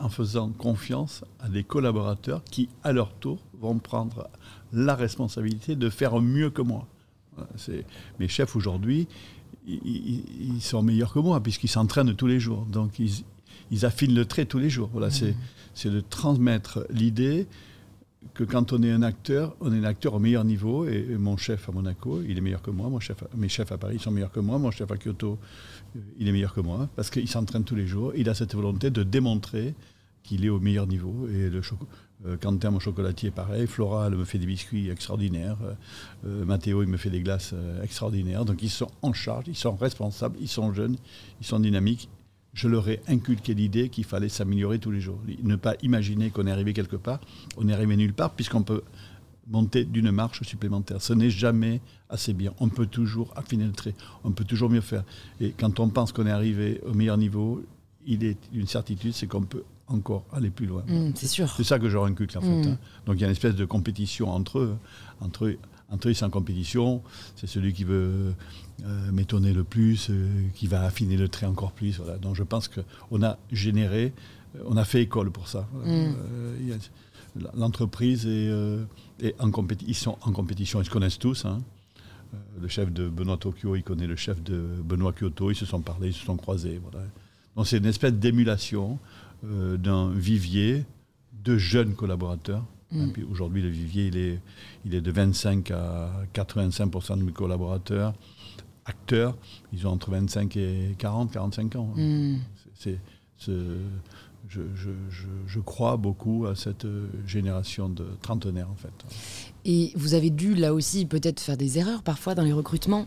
En faisant confiance à des collaborateurs qui, à leur tour, vont prendre la responsabilité de faire mieux que moi. Mes chefs aujourd'hui, ils, sont meilleurs que moi puisqu'ils s'entraînent tous les jours. Donc ils, affinent le trait tous les jours. Voilà, mmh. c'est de transmettre l'idée que quand on est un acteur, on est un acteur au meilleur niveau. Et, mon chef à Monaco, il est meilleur que moi. Mon chef, mes chefs à Paris sont meilleurs que moi. Mon chef à Kyoto, il est meilleur que moi. Parce qu'il s'entraîne tous les jours. Il a cette volonté de démontrer qu'il est au meilleur niveau. Et le, euh, Quentin, mon chocolatier, pareil. Flora, me fait des biscuits extraordinaires. Euh, euh, Mathéo, il me fait des glaces extraordinaires. Donc ils sont en charge, ils sont responsables, ils sont jeunes, ils sont dynamiques. Je leur ai inculqué l'idée qu'il fallait s'améliorer tous les jours. Ne pas imaginer qu'on est arrivé quelque part. On est arrivé nulle part puisqu'on peut monter d'une marche supplémentaire. Ce n'est jamais assez bien. On peut toujours affiner le trait. On peut toujours mieux faire. Et quand on pense qu'on est arrivé au meilleur niveau, il est une certitude, c'est qu'on peut encore aller plus loin. Mmh, c'est sûr. C'est ça que je inculque en fait. Hein. Donc il y a une espèce de compétition entre eux. Entre eux, entre eux c'est en compétition. C'est celui qui veut euh, m'étonner le plus, euh, qui va affiner le trait encore plus. Voilà. Donc je pense qu'on a généré, euh, on a fait école pour ça. Mmh. L'entreprise est, en compétition. Ils sont en compétition, ils se connaissent tous. Hein. Le chef de Benoît Tokyo, il connaît le chef de Benoît Kyoto, ils se sont parlé, ils se sont croisés. Voilà. Donc c'est une espèce d'émulation euh, d'un vivier de jeunes collaborateurs. Mm. Aujourd'hui, le vivier, il est, il est de 25 à 85% de mes collaborateurs, acteurs, ils ont entre 25 et 40, 45 ans. Mm. C'est, je, je, je, je, crois beaucoup à cette génération de trentenaires, en fait. Et vous avez dû, là aussi, peut-être faire des erreurs parfois dans les recrutements.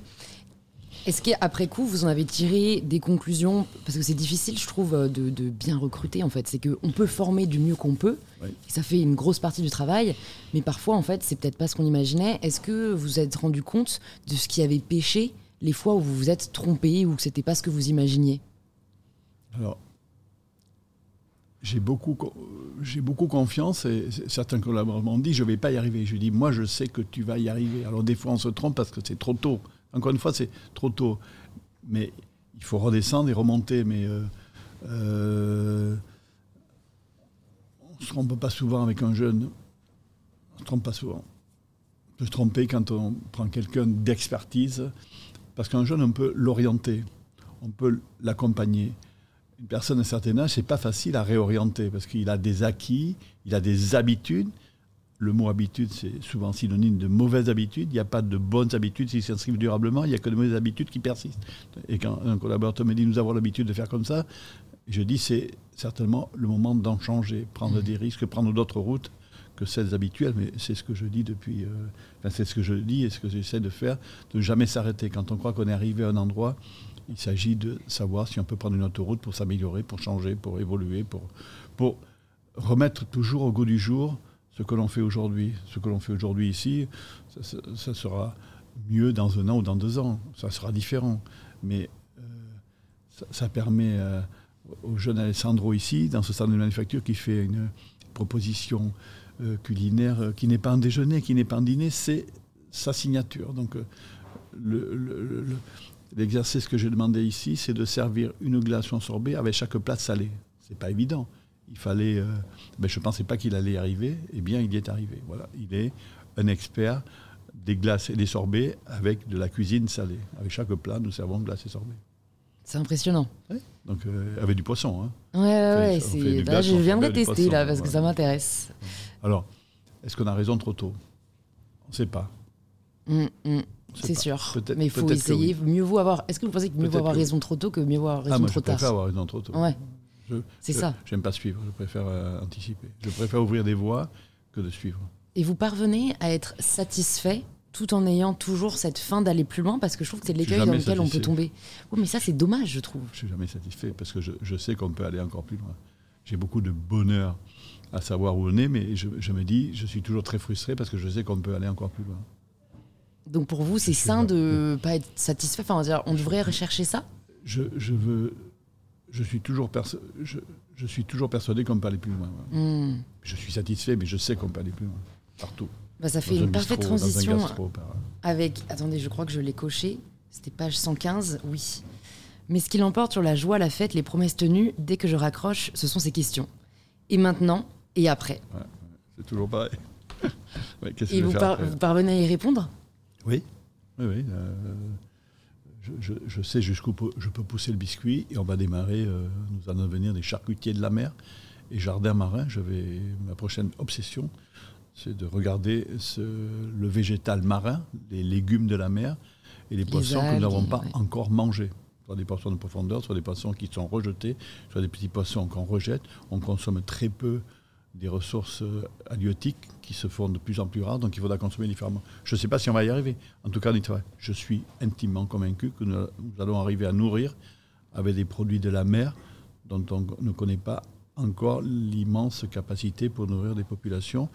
Est-ce qu'après coup, vous en avez tiré des conclusions? Parce que c'est difficile, je trouve, de, bien recruter, en fait. C'est qu'on peut former du mieux qu'on peut, et ça fait une grosse partie du travail, mais parfois, en fait, c'est peut-être pas ce qu'on imaginait. Est-ce que vous vous êtes rendu compte de ce qui avait péché les fois où vous vous êtes trompé ou que c'était pas ce que vous imaginiez? Alors, j'ai beaucoup, j'ai beaucoup confiance et certains collaborateurs m'ont dit je vais pas y arriver. Je dis moi je sais que tu vas y arriver. Alors des fois on se trompe parce que c'est trop tôt. Encore une fois, c'est trop tôt. Mais il faut redescendre et remonter. Mais euh, euh, on ne se trompe pas souvent avec un jeune. On ne se trompe pas souvent. On peut se tromper quand on prend quelqu'un d'expertise. Parce qu'un jeune, on peut l'orienter. On peut l'accompagner. Une personne d'un certain âge, c'est pas facile à réorienter parce qu'il a des acquis, il a des habitudes, le mot habitude, c'est souvent synonyme de mauvaise habitude. Il n'y a pas de bonnes habitudes qui s'inscrivent durablement, il n'y a que de mauvaises habitudes qui persistent. Et quand un collaborateur me dit nous avons l'habitude de faire comme ça, je dis c'est certainement le moment d'en changer, prendre mmh. des risques, prendre d'autres routes que celles habituelles. Mais c'est ce que je dis depuis. Euh, c'est ce que je dis et ce que j'essaie de faire, de ne jamais s'arrêter. Quand on croit qu'on est arrivé à un endroit, il s'agit de savoir si on peut prendre une autre route pour s'améliorer, pour changer, pour évoluer, pour, pour remettre toujours au goût du jour ce que l'on fait aujourd'hui. Ce que l'on fait aujourd'hui ici, ça, sera mieux dans un an ou dans deux ans. Ça sera différent. Mais euh, ça, permet euh, au jeune Alessandro ici, dans ce centre de manufacture, qui fait une proposition euh, culinaire qui n'est pas un déjeuner, qui n'est pas un dîner, c'est sa signature. Donc l'exercice que j'ai demandé ici, c'est de servir une glace en sorbet avec chaque plat salé. C'est pas évident il fallait. Euh, ben je ne pensais pas qu'il allait y arriver. Eh bien, il y est arrivé. Voilà. Il est un expert des glaces et des sorbets avec de la cuisine salée. Avec chaque plat, nous servons glace et sorbet. C'est impressionnant. Donc, euh, avec du poisson. Hein. Ouais, ouais, bah, je viens de tester là parce que ça m'intéresse. Alors, est-ce qu'on a raison trop tôt? On ne sait pas. Hum, hum. C'est sûr. Mais il faut essayer. Mieux vaut avoir. Est-ce que vous pensez que mieux vaut avoir raison trop tôt que mieux vaut avoir raison ah, moi, trop je tard préfère avoir raison trop tôt. Ouais. C'est ça. J'aime pas suivre, je préfère euh, anticiper. Je préfère ouvrir des voies que de suivre. Et vous parvenez à être satisfait tout en ayant toujours cette fin d'aller plus loin parce que je trouve que c'est l'écueil dans lequel on peut tomber. Oui, mais ça c'est dommage, je trouve. Je suis jamais satisfait parce que je, sais qu'on peut aller encore plus loin. J'ai beaucoup de bonheur à savoir où on est, mais je, me dis, je suis toujours très frustré parce que je sais qu'on peut aller encore plus loin. Donc pour vous, c'est sain là. de pas être satisfait. Enfin, dire, on devrait rechercher ça? Je, je veux. Je suis toujours, je, je suis toujours persuadé qu'on peut aller plus loin. Hmm. Je suis satisfait, mais je sais qu'on peut aller plus loin. Partout. Bah, ça fait Dans un une parfaite bistrot, dans un transition gastro, par- avec. Attendez, je crois que je l'ai coché. C'était page 115, oui. Mais ce qu'il emporte sur la joie, la fête, les promesses tenues, dès que je raccroche, ce sont ces questions. Et maintenant et après. C'est toujours pareil. *laughs* Ouais, Et par- après vous parvenez à y répondre? Oui, oui, oui. euh, je, je- je sais jusqu'où je peux pousser le biscuit et on va démarrer. euh, nous allons devenir des charcutiers de la mer et jardins marins. Je vais, ma prochaine obsession, c'est de regarder ce- le végétal marin, les légumes de la mer et les, poissons que nous n'avons pas ouais. encore mangés. Soit des poissons de profondeur, soit des poissons qui sont rejetés, soit des petits poissons qu'on rejette. On consomme très peu des ressources euh, halieutiques qui se font de plus en plus rares, donc il faudra consommer différemment. Je ne sais pas si on va y arriver. En tout cas. Je suis intimement convaincu que nous, allons arriver à nourrir avec des produits de la mer dont on ne connaît pas encore l'immense capacité pour nourrir des populations,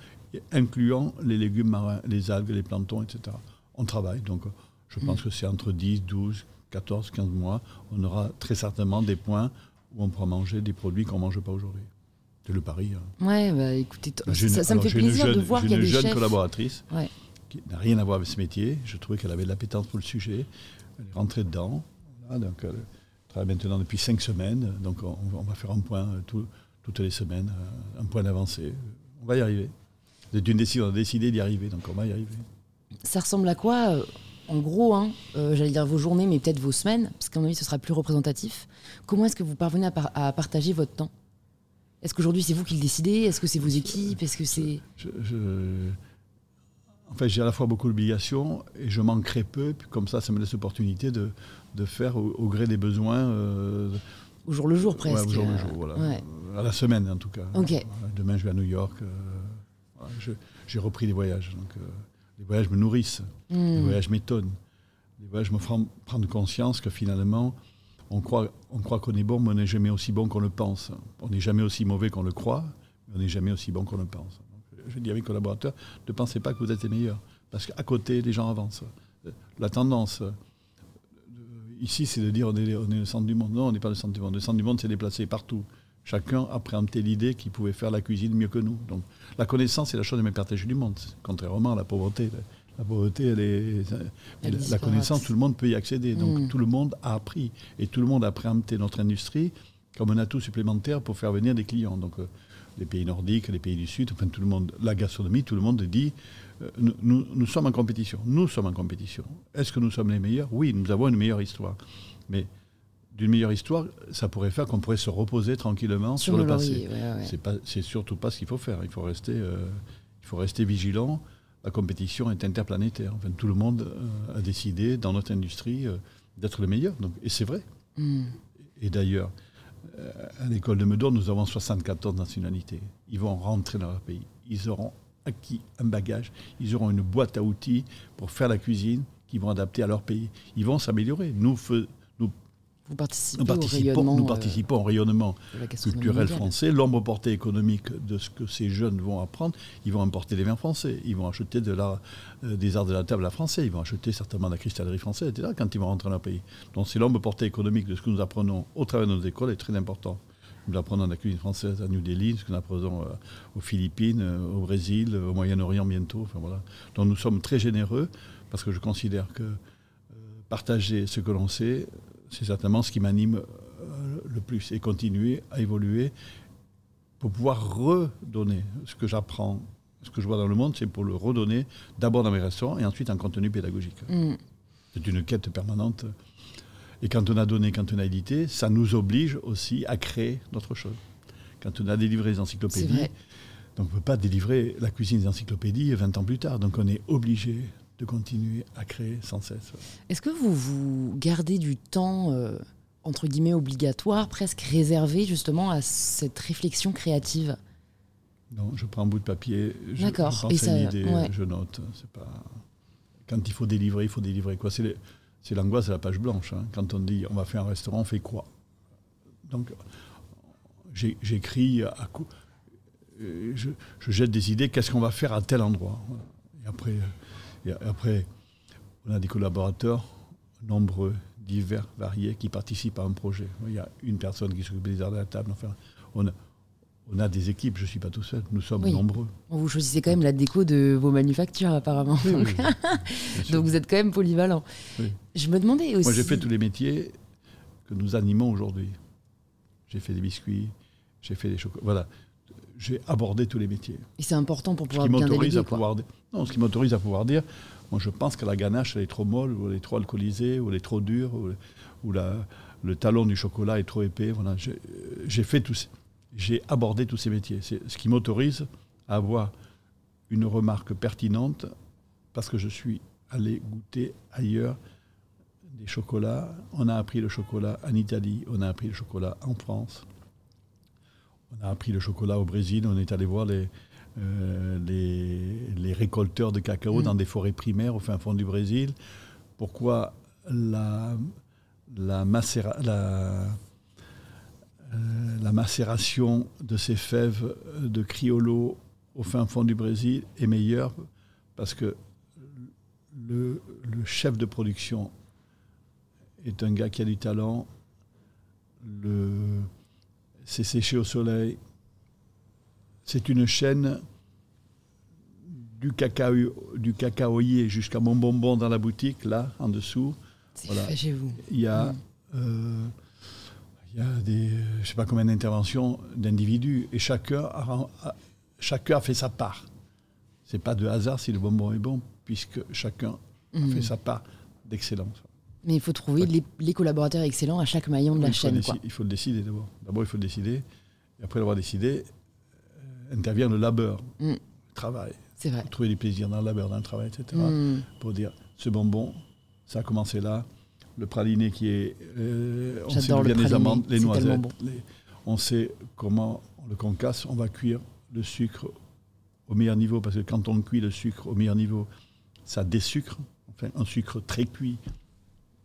incluant les légumes marins, les algues, les planctons, etc. On travaille, donc je pense que c'est entre 10, 12, 14, 15 mois, on aura très certainement des points où on pourra manger des produits qu'on ne mange pas aujourd'hui. C'est le pari. hein. Ouais, bah écoutez, une- ça, ça me fait plaisir de jeune- voir j'ai qu'il y a une des jeune chefs. collaboratrice Ouais. qui n'a rien à voir avec ce métier. Je trouvais qu'elle avait de l'appétence pour le sujet. Elle est rentrée dedans. Voilà, donc elle travaille maintenant depuis cinq semaines. Donc on, on va faire un point euh, tout- toutes les semaines, euh, un point d'avancée. On va y arriver. C'est une décision, on a décidé d'y arriver, donc on va y arriver. Ça ressemble à quoi euh, En gros, hein, euh, j'allais dire vos journées, mais peut-être vos semaines, parce qu'à mon avis, ce sera plus représentatif. Comment est-ce que vous parvenez à, par- à partager votre temps? Est-ce qu'aujourd'hui, c'est vous qui le décidez? Est-ce que c'est vos équipes? Est-ce que c'est... Je, je- en fait, j'ai à la fois beaucoup d'obligations et je manquerai peu. Puis comme ça, ça me laisse l'opportunité de, de faire au, au gré des besoins. euh, Au jour le jour, Ouais, presque. au jour le jour, voilà. ouais. À la semaine, en tout cas. Demain, je vais à New York. euh, voilà, J'ai repris les voyages. Donc, euh, les voyages me nourrissent. Les Hmm. voyages m'étonnent. Les voyages me font prendre conscience que finalement, on croit, on croit qu'on est bon, mais on n'est jamais aussi bon qu'on le pense. On n'est jamais aussi mauvais qu'on le croit, mais on n'est jamais aussi bon qu'on le pense. Je dis à mes collaborateurs, ne pensez pas que vous êtes les meilleurs. Parce qu'à côté, les gens avancent. Euh, La tendance, euh, ici, c'est de dire on est, est le centre du monde. Non, on n'est pas le centre du monde. Le centre du monde s'est déplacé partout. Chacun a préempté l'idée qu'il pouvait faire la cuisine mieux que nous. Donc, la connaissance, c'est la chose la plus partagée du monde, contrairement à la pauvreté. La, pauvreté, elle est, Elle est la- connaissance, tout le monde peut y accéder. Donc, Mm. tout le monde a appris. Et tout le monde a préempté notre industrie comme un atout supplémentaire pour faire venir des clients. Donc, euh, les pays nordiques, les pays du Sud, enfin, tout le monde, la gastronomie, tout le monde dit euh, nous, nous- sommes en compétition. Nous sommes en compétition. Est-ce que nous sommes les meilleurs? Oui, nous avons une meilleure histoire. Mais d'une meilleure histoire, ça pourrait faire qu'on pourrait se reposer tranquillement sur, Sur le passé. ouais, ouais. C'est surtout pas ce qu'il faut faire. Il faut rester, euh, il faut rester vigilant. La compétition est interplanétaire. Enfin, tout le monde euh, a décidé dans notre industrie euh, d'être le meilleur. Donc, et c'est vrai. Hmm. Et d'ailleurs, euh, à l'école de Meudon, nous avons 74 nationalités. Ils vont rentrer dans leur pays. Ils auront acquis un bagage. Ils auront une boîte à outils pour faire la cuisine qu'ils vont adapter à leur pays. Ils vont s'améliorer. Nous, Vous participez nous au participons, rayonnement nous euh, participons au rayonnement culturel français, l'ombre portée économique de ce que ces jeunes vont apprendre, ils vont importer des vins français, ils vont acheter de la, euh, des arts de la table à français, ils vont acheter certainement de la cristallerie française, etc., quand ils vont rentrer dans leur pays. Donc c'est l'ombre portée économique de ce que nous apprenons au travers de nos écoles est très important. Nous apprenons la cuisine française à New Delhi, ce que nous apprenons euh, aux Philippines, au Brésil, au Moyen-Orient bientôt. Enfin, voilà. Donc nous sommes très généreux parce que je considère que partager ce que l'on sait, c'est certainement ce qui m'anime euh, le plus et continuer à évoluer pour pouvoir redonner ce que j'apprends, ce que je vois dans le monde, c'est pour le redonner d'abord dans mes restaurants et ensuite en contenu pédagogique. Hmm. C'est une quête permanente. Et quand on a donné, quand on a édité, ça nous oblige aussi à créer d'autres choses. Quand on a délivré les encyclopédies, donc on ne peut pas délivrer la cuisine des encyclopédies 20 ans plus tard. Donc on est obligé de continuer à créer sans cesse. Est-ce que vous vous gardez du temps, euh, entre guillemets, obligatoire, presque réservé justement à cette réflexion créative? Non, je prends un bout de papier, je, pense Et à ça- une idée, ouais. je note. C'est pas... Quand il faut délivrer, il faut délivrer quoi. C'est, l'angoisse de la page blanche. hein. Quand on dit on va faire un restaurant, on fait quoi? Donc j'écris à coup. euh, Je, je jette des idées. Qu'est-ce qu'on va faire à tel endroit? Et après, et après, on a des collaborateurs nombreux, divers, variés, qui participent à un projet. Il y a une personne qui s'occupe des arts de la table. Enfin, on a, on a des équipes, je ne suis pas tout seul, nous sommes nombreux. Vous choisissez quand même la déco de vos manufactures apparemment. *laughs* Donc vous êtes quand même polyvalent. Je me demandais aussi... Moi j'ai fait tous les métiers que nous animons aujourd'hui. J'ai fait des biscuits, j'ai fait des chocolats. Voilà, j'ai abordé tous les métiers. Et c'est important pour pouvoir ce qui m'autorise à pouvoir Non, ce qui m'autorise à pouvoir dire, moi je pense que la ganache elle est trop molle, ou elle est trop alcoolisée, ou elle est trop dure, ou, la, le talon du chocolat est trop épais. Voilà, j'ai fait tout ça j'ai abordé tous ces métiers. C'est ce qui m'autorise à avoir une remarque pertinente parce que je suis allé goûter ailleurs des chocolats. On a appris le chocolat en Italie, on a appris le chocolat en France, on a appris le chocolat au Brésil, on est allé voir les, euh, les, récolteurs de cacao mm. dans des forêts primaires au fin fond du Brésil. Pourquoi la, la, la euh, la macération de ces fèves de Criollo au fin fond du Brésil est meilleure parce que le, chef de production est un gars qui a du talent. C'est séché au soleil. C'est une chaîne du, cacao, du cacaoyer jusqu'à mon bonbon dans la boutique, là, en dessous. C'est voilà. chez vous. Il y a. Mm. Euh, il y a des, je ne sais pas combien d'interventions d'individus et chacun a, chacun a fait sa part. Ce n'est pas de hasard si le bonbon est bon, puisque chacun a fait mhm. sa part d'excellence. Mais il faut trouver les, collaborateurs excellents à chaque maillon de la chaîne. Il faut le décider d'abord. D'abord, il faut le décider. Et après l'avoir décidé, euh, intervient le labeur, mm. le travail. C'est vrai. trouver du plaisir dans le labeur, dans le travail, etc. Mm. Pour dire, ce bonbon, ça a commencé là, le praliné qui est. Euh, on sait bien les amandes, les noisettes. on sait comment on le concasse. On va cuire le sucre au meilleur niveau parce que quand on cuit le sucre au meilleur niveau, ça désucre. Enfin, un sucre très cuit,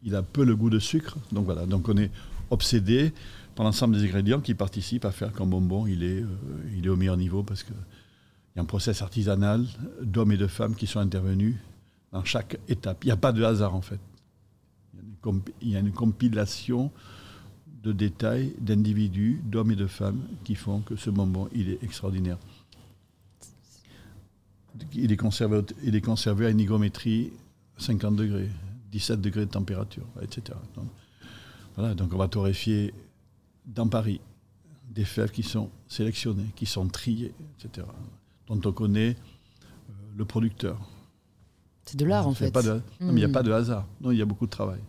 il a peu le goût de sucre. Donc voilà. Donc on est obsédé par l'ensemble des ingrédients qui participent à faire qu'un bonbon il est, euh, au meilleur niveau parce que il y a un process artisanal d'hommes et de femmes qui sont intervenus dans chaque étape. Il n'y a pas de hasard en fait il y a une compilation de détails, d'individus, d'hommes et de femmes qui font que ce bonbon, il est extraordinaire. Il est conservé, il est conservé à une hygrométrie 50 degrés, 17 degrés de température, etc. Donc, voilà, donc on va torréfier dans Paris des fèves qui sont sélectionnées, qui sont triées, etc. Dont on connaît euh, le producteur. C'est de l'art en fait. Pas de, il n'y a hmm. pas de hasard. Non, il y a beaucoup de travail.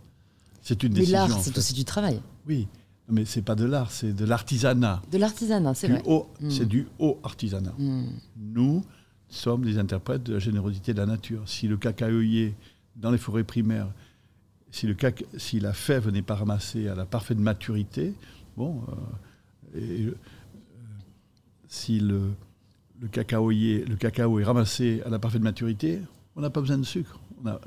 C'est une décision. Mais l'art, c'est aussi du travail. Oui, mais c'est pas de l'art, c'est de l'artisanat. De l'artisanat, c'est vrai. Hmm. C'est du haut artisanat. Hmm. Nous sommes les interprètes de la générosité de la nature. Si le cacaoyer dans les forêts primaires, si, le si la fève n'est pas ramassée à la parfaite maturité, bon, euh, et, euh, si le, le, cacaoyer, le cacao est ramassé à la parfaite maturité, on n'a pas besoin de sucre. On a,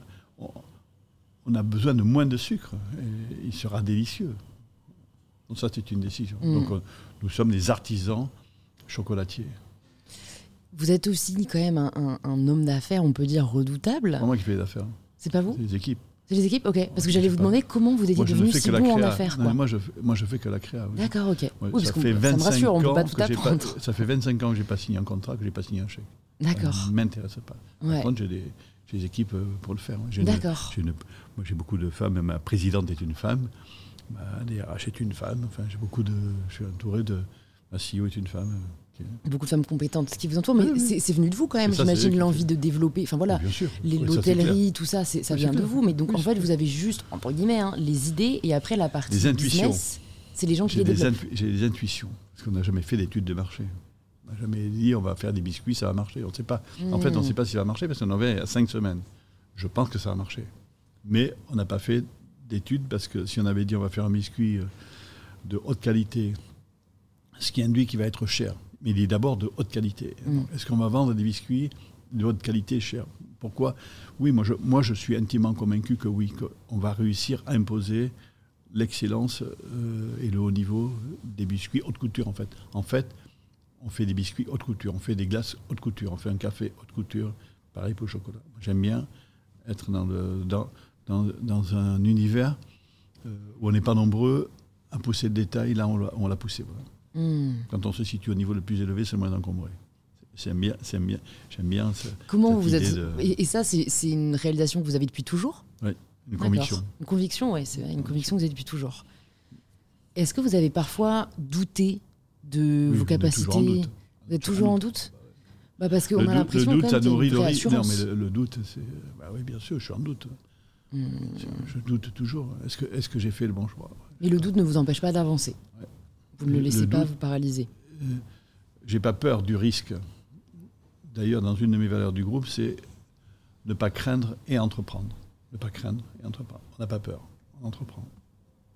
on a besoin de moins de sucre et il sera délicieux. Donc ça, c'est une décision. Mm. Donc nous sommes des artisans chocolatiers. Vous êtes aussi quand même un, homme d'affaires, on peut dire redoutable. Moi qui fais les affaires. C'est pas vous C'est les équipes. C'est les équipes, ok. Parce que j'allais vous demander comment vous étiez devenu si bon en affaires. moi, je, moi, je fais que la créa. D'accord, ok. ça, fait 25 ans que ça fait 25 ans que j'ai pas signé un contrat, que j'ai pas signé un chèque. D'accord. Ça ne m'intéresse pas. Par contre, j'ai des, des équipes euh, pour le faire. D'accord. Moi, j'ai beaucoup de femmes. Ma présidente est une femme. Ma DRH est une femme. Enfin, j'ai beaucoup de. Je suis entouré de. Ma CEO est une femme. Beaucoup de femmes compétentes ce qui vous entoure, mais c'est venu de vous quand même, j'imagine, l'envie de développer. Enfin voilà, l'hôtellerie, tout ça, ça vient de vous. Mais donc en fait, vous avez juste, entre guillemets, hein, les idées et après la partie les intuitions. c'est les gens qui les développent. J'ai des intuitions, parce qu'on n'a jamais fait d'études de marché. On n'a jamais dit on va faire des biscuits, ça va marcher. On ne sait pas. En fait, on ne sait pas si ça va marcher parce qu'on en avait à cinq semaines. Je pense que ça va marcher. Mais on n'a pas fait d'études parce que si on avait dit on va faire un biscuit euh, de haute qualité, ce qui induit qu'il va être cher. Mais il est d'abord de haute qualité. Mm. Est-ce qu'on va vendre des biscuits de haute qualité cher Pourquoi? Oui, moi je, moi je suis intimement convaincu que oui, qu'on va réussir à imposer l'excellence euh, et le haut niveau des biscuits haute couture en fait. En fait, on fait des biscuits haute couture, on fait des glaces haute couture, on fait un café haute couture, pareil pour le chocolat. J'aime bien être dans, le, dans, dans, dans un univers euh, où on n'est pas nombreux à pousser le détail, là on l'a- on l'a poussé. voilà. Hmm. Quand on se situe au niveau le plus élevé, c'est le moins encombré. J'aime bien, j'aime bien, j'aime bien ce- Comment cette vous idée êtes. de- Et, et ça, c'est une réalisation que vous avez depuis toujours? Une D'accord. conviction. Une conviction, oui, c'est une conviction que vous avez depuis toujours. Est-ce que vous avez parfois douté de Oui, vos capacités toujours en doute. Vous êtes toujours en doute? Bah Parce qu'on Le a doute, le l'impression doute, ça nourrit une le risque. Non, mais le, le doute, c'est. Bah oui, bien sûr, je suis en doute. Hmm. Je, doute toujours. Est-ce que, est-ce que j'ai fait le bon choix? Mais le doute ne vous empêche pas d'avancer. Ouais. Vous ne le Le- laissez le pas doute- vous paralyser. Euh, J'ai pas peur du risque. D'ailleurs, dans une de mes valeurs du groupe, c'est ne pas craindre et entreprendre. Ne pas craindre et entreprendre. On n'a pas peur, on entreprend.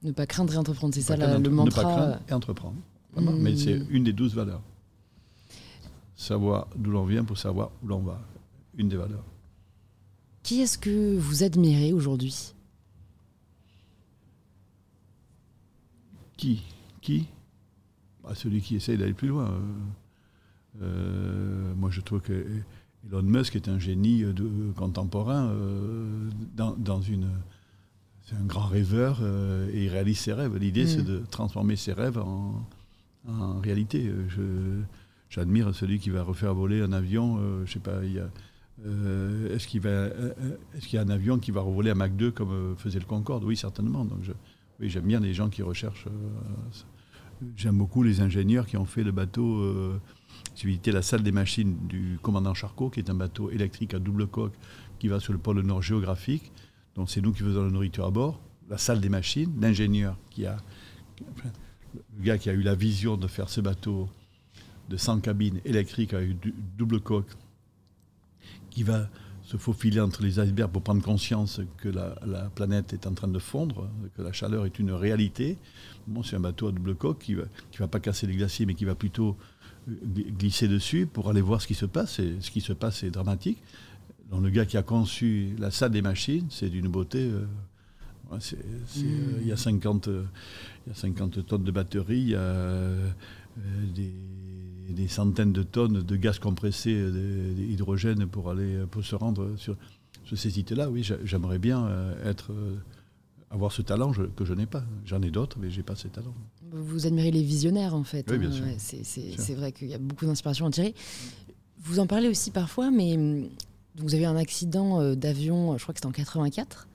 Ne pas craindre et entreprendre, c'est Ne ça la- le Ne mantra. pas craindre et entreprendre. Vraiment. Mm. Mais c'est une des douze valeurs. Savoir d'où l'on vient pour savoir où l'on va. Une des valeurs. Qui est-ce que vous admirez aujourd'hui? Qui? Qui? Bah, Celui qui essaye d'aller plus loin. Euh, euh, moi, je trouve que Elon Musk est un génie de, contemporain euh, dans, dans une. C'est un grand rêveur et il réalise ses rêves. L'idée, Mm. c'est de transformer ses rêves en, en réalité. Je, j'admire celui qui va refaire voler un avion. euh, je sais pas, il y a. euh, est-ce qu'il va, euh, est-ce qu'il y a un avion qui va revoler à Mach 2 comme faisait le Concorde? Oui, certainement. Donc je, oui, j'aime bien les gens qui recherchent. J'aime beaucoup les ingénieurs qui ont fait le bateau. Euh, j'ai visité la salle des machines du commandant Charcot, qui est un bateau électrique à double coque qui va sur le pôle Nord géographique. Donc c'est nous qui faisons la nourriture à bord. La salle des machines, l'ingénieur qui a. le gars qui a eu la vision de faire ce bateau de 100 cabines électriques avec double coque, qui va se faufiler entre les icebergs pour prendre conscience que la, la planète est en train de fondre, que la chaleur est une réalité. Bon, c'est un bateau à double coque qui ne va, va pas casser les glaciers, mais qui va plutôt euh, gl- glisser dessus pour aller voir ce qui se passe. Et ce qui se passe est dramatique. Donc, le gars qui a conçu la salle des machines, c'est d'une beauté. euh, ouais, c'est, euh, Il y, a 50, euh, il y a 50 tonnes de batterie, il y a euh, des, des centaines de tonnes de gaz compressé, euh, d'hydrogène pour, aller, pour se rendre sur, sur ces sites-là. Oui, j'a- j'aimerais bien euh, être, euh, avoir ce talent que je n'ai pas. J'en ai d'autres, mais je n'ai pas ces talents. Vous admirez les visionnaires, en fait. Oui, bien hein, sûr. ouais, c'est- c'est sûr. c'est vrai qu'il y a beaucoup d'inspiration à tirer. Vous en parlez aussi parfois, mais hum, vous avez eu un accident euh, d'avion, euh, je crois que c'était en 84.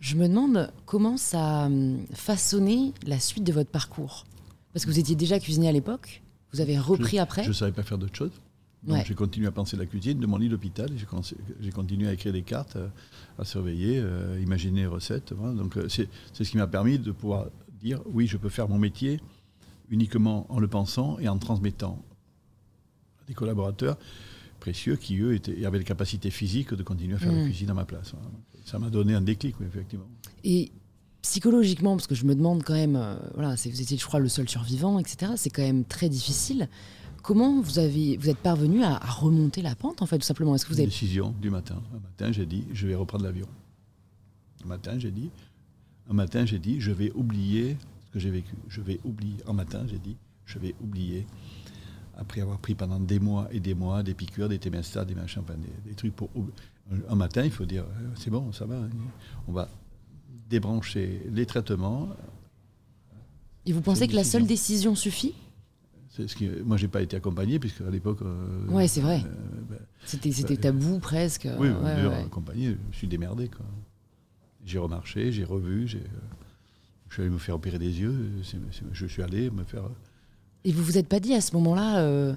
Je me demande comment ça a hum, façonné la suite de votre parcours. Parce que vous étiez déjà cuisinier à l'époque, vous avez repris après. Je ne savais pas faire d'autre chose. Donc Ouais. j'ai continué à penser la cuisine de mon lit d'hôpital. J'ai continué à écrire des cartes, euh, à surveiller, euh, imaginer les recettes. voilà. Donc euh, c'est ce qui m'a permis de pouvoir dire oui, je peux faire mon métier uniquement en le pensant et en transmettant à des collaborateurs précieux qui, eux, étaient, avaient la capacité physique de continuer à faire la Mm. cuisine à ma place. Ça m'a donné un déclic, effectivement. Et psychologiquement, parce que je me demande quand même, euh, voilà, vous étiez, je crois, le seul survivant, etc. C'est quand même très difficile. Comment vous avez, vous êtes parvenu à, à remonter la pente, en fait, tout simplement? Est-ce que vous Une avez décision du matin. Un matin, j'ai dit, je vais reprendre l'avion. Un matin, j'ai dit, un matin, j'ai dit, je vais oublier ce que j'ai vécu. Je vais oublier. Un matin, j'ai dit, je vais oublier. Après avoir pris pendant des mois et des mois des piqûres, des témestas, des machins, des, des trucs pour. Un matin, il faut dire, euh, c'est bon, ça va. On va débrancher les traitements. Et vous pensez que la seule décision. suffit? C'est ce qui, moi, j'ai pas été accompagné puisque à l'époque. euh, Ouais, c'est vrai. euh, ben, C'était c'était Euh, tabou presque. Oui, ouais, accompagné, je me suis démerdé. quoi. J'ai remarché, j'ai revu, j'ai, euh, je suis allé me faire opérer des yeux, c'est- c'est- je suis allé me faire... Et vous vous êtes pas dit à ce moment-là. euh,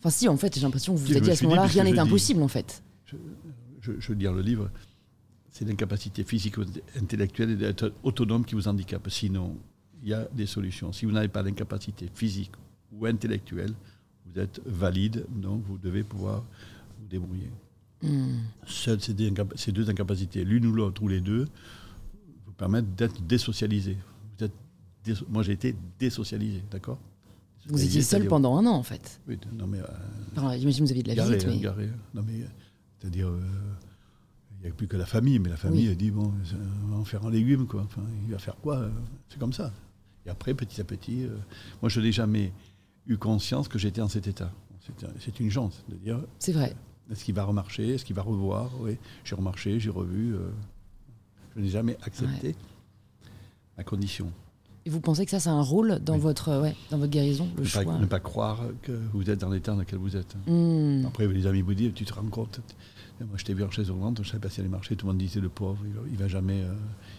Enfin, si, en fait, j'ai l'impression que vous vous êtes dit à ce moment-là, rien n'est dis- impossible, en fait. Je, je veux dire, le livre, c'est l'incapacité physique ou intellectuelle d'être autonome qui vous handicape. Sinon, il y a des solutions. Si vous n'avez pas l'incapacité physique ou intellectuelle, vous êtes valide, donc vous devez pouvoir vous débrouiller. Hmm. Seules ces deux, incapa- ces deux incapacités, l'une ou l'autre, ou les deux, vous permettent d'être désocialisé. Vous êtes dés- moi, j'ai été désocialisé, d'accord? Vous étiez seul pendant un an, en fait. Oui, non, mais. euh, J'imagine que vous aviez de la garé, visite, hein, mais. garé. Non, mais. euh, C'est-à-dire. euh, il n'y a plus que la famille, mais la famille Oui. elle dit bon, euh, on va en faire un légume, quoi. Enfin, il va faire quoi euh, C'est comme ça. Et après, petit à petit, euh, moi, je n'ai jamais eu conscience que j'étais en cet état. C'est un- C'est une chance de dire C'est vrai. Est-ce qu'il va remarcher Est-ce qu'il va revoir Oui, j'ai remarché, j'ai revu. euh, je n'ai jamais accepté la condition. Et vous pensez que ça, c'est un rôle dans, Oui. votre, ouais, dans votre guérison, le Ne choix? pas, ne pas croire que vous êtes dans l'état dans lequel vous êtes. Hmm. Après, les amis vous disent, tu te rends compte Moi, je t'ai vu en chaise roulante, je ne savais pas si elle allait marcher. Tout le monde disait, le pauvre, il va, il va jamais... euh,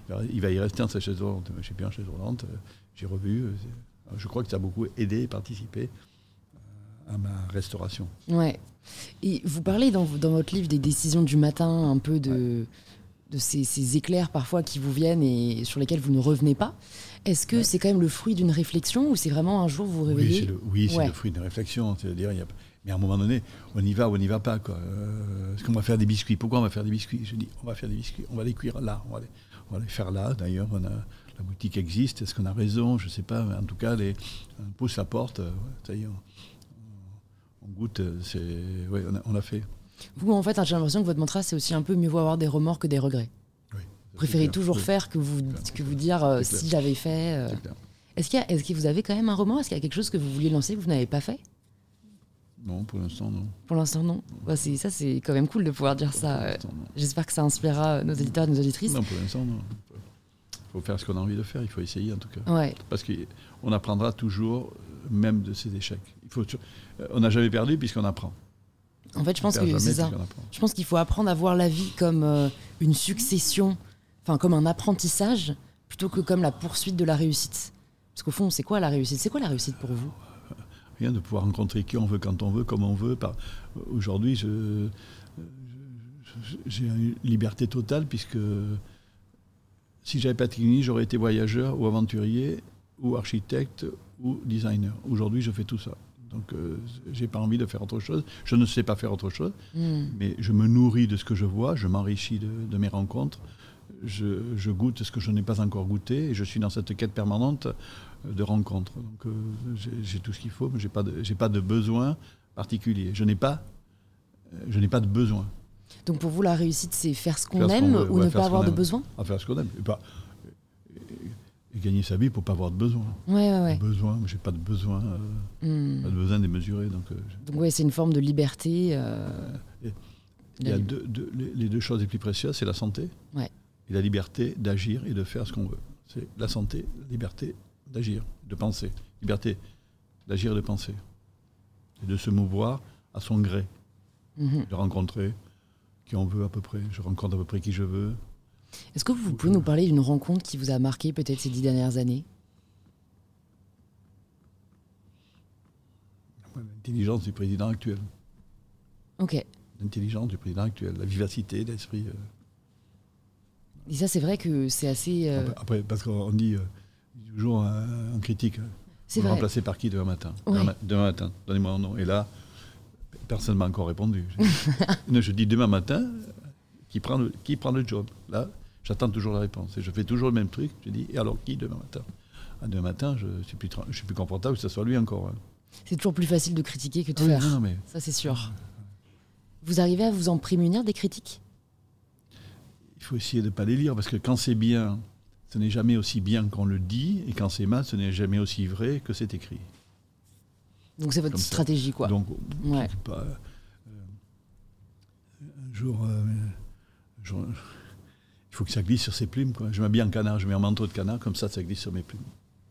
il, va, il va y rester dans sa chaise roulante. Je suis bien en chaise roulante, euh, j'ai revu. euh, je crois que ça a beaucoup aidé et participé euh, à ma restauration. Ouais. Et vous parlez dans, dans votre livre des décisions du matin, un peu de, de ces, ces éclairs parfois qui vous viennent et sur lesquels vous ne revenez pas. Est-ce que Ouais. c'est quand même le fruit d'une réflexion ou c'est vraiment un jour vous vous Oui, réveillez c'est le, oui, c'est Ouais. le fruit d'une réflexion. C'est-à-dire, il y a- mais à un moment donné, on y va ou on n'y va pas. Quoi. Euh, Est-ce qu'on va faire des biscuits? Pourquoi on va faire des biscuits? Je dis, on va faire des biscuits. On va les cuire là. On va les, on va les faire là. D'ailleurs, on a, la boutique existe. Est-ce qu'on a raison? Je ne sais pas. Mais en tout cas, les, on pousse la porte. euh, ouais, ça y est, on, on goûte. euh, C'est, ouais, on, a, on a fait. Vous, en fait, j'ai l'impression que votre mantra, c'est aussi un peu mieux vaut avoir des remords que des regrets. Oui, Vous préférez clair. toujours Oui, faire que vous, que vous dire euh, si j'avais fait. euh. Est-ce, qu'il y a- est-ce que vous avez quand même un remords? Est-ce qu'il y a quelque chose que vous vouliez lancer que vous n'avez pas fait? Non, pour l'instant, non. Pour l'instant, non. Bah, c'est, ça, c'est quand même cool de pouvoir dire ça. Pour euh. J'espère que ça inspirera nos éditeurs et nos auditrices. Non, pour l'instant, non. Il faut faire ce qu'on a envie de faire. Il faut essayer, en tout cas. Ouais. Parce qu'on apprendra toujours, euh, même de ses échecs. Il faut, euh, on n'a jamais perdu puisqu'on apprend. En fait, je pense que c'est ça. Je pense qu'il faut apprendre à voir la vie comme euh, une succession, enfin comme un apprentissage, plutôt que comme la poursuite de la réussite. Parce qu'au fond, c'est quoi la réussite? C'est quoi la réussite pour vous? Rien de pouvoir rencontrer qui on veut, quand on veut, comme on veut. Par- Aujourd'hui, je- j'ai une liberté totale puisque si j'avais pas de clinique, j'aurais été voyageur ou aventurier ou architecte ou designer. Aujourd'hui, je fais tout ça. Donc, euh, j'ai pas envie de faire autre chose. Je ne sais pas faire autre chose. Hmm. mais je me nourris de ce que je vois, je m'enrichis de, de mes rencontres, je, je goûte ce que je n'ai pas encore goûté, et je suis dans cette quête permanente de rencontres. Donc euh, j'ai tout ce qu'il faut, mais je n'ai pas, de- j'ai pas de besoin particulier. Je n'ai pas, euh, je n'ai pas de besoin Donc pour vous, la réussite, c'est faire ce qu'on aime ou ouais, ne pas avoir de besoin? À faire ce qu'on aime. Et, pas, et, et gagner sa vie pour pas avoir de besoin. Ouais, ouais, ouais. Besoin, j'ai pas de besoin, euh, Hmm. pas de besoin démesuré. Donc euh, Donc ouais, c'est une forme de liberté. Et- il y a deux, deux- les, les deux choses les plus précieuses, c'est la santé Ouais. et la liberté d'agir et de faire ce qu'on veut. C'est la santé, la liberté d'agir, de penser. Liberté d'agir et de penser. Et de se mouvoir à son gré, Mhm. de rencontrer qui on veut à peu près. Je rencontre à peu près qui je veux. Est-ce que vous pouvez nous parler d'une rencontre qui vous a marqué peut-être ces dix dernières années? L'intelligence du président actuel. Ok. L'intelligence du président actuel, la vivacité d'esprit. euh. Et ça, c'est vrai que c'est assez. euh, Après, après, parce qu'on dit euh, toujours euh, en critique, c'est vrai. remplacez par qui demain matin? Demain, demain matin, donnez-moi un nom. Et là, personne ne m'a encore répondu. *laughs* Je dis, demain matin, qui prend le, qui prend le job? Là, j'attends toujours la réponse. Et je fais toujours le même truc. Je dis, et alors qui demain matin? Ah, Demain matin, je suis, plus, je suis plus confortable que ce soit lui encore. hein. C'est toujours plus facile de critiquer que de Ah faire. non, non, mais Ça, c'est sûr. Vous arrivez à vous en prémunir des critiques? Il faut essayer de ne pas les lire, parce que quand c'est bien, ce n'est jamais aussi bien qu'on le dit, et quand c'est mal, ce n'est jamais aussi vrai que c'est écrit. Donc c'est votre Comme ça. stratégie, quoi. Donc, Ouais. quelque part, euh, un jour, euh, je- il faut que ça glisse sur ses plumes. Quoi. Je m'habille en canard, je mets un manteau de canard, comme ça, ça glisse sur mes plumes.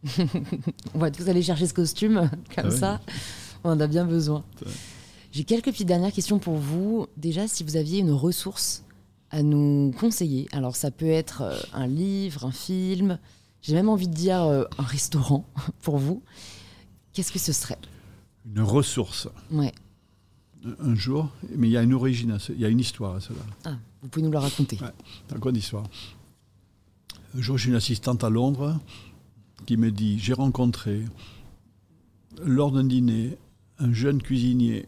*laughs* On va tous aller chercher ce costume, *laughs* comme Ah ouais. ça. On en a bien besoin. J'ai quelques petites dernières questions pour vous. Déjà, si vous aviez une ressource à nous conseiller, alors ça peut être euh, un livre, un film, j'ai même envie de dire euh, un restaurant *laughs* pour vous. Qu'est-ce que ce serait? Une ressource. Ouais. Un jour, mais il y a une origine, à ce- il y a une histoire à cela. Ah, vous pouvez nous le raconter. Ouais. Quoi d'histoire Un jour, j'ai une assistante à Londres qui me dit J'ai rencontré, lors d'un dîner, un jeune cuisinier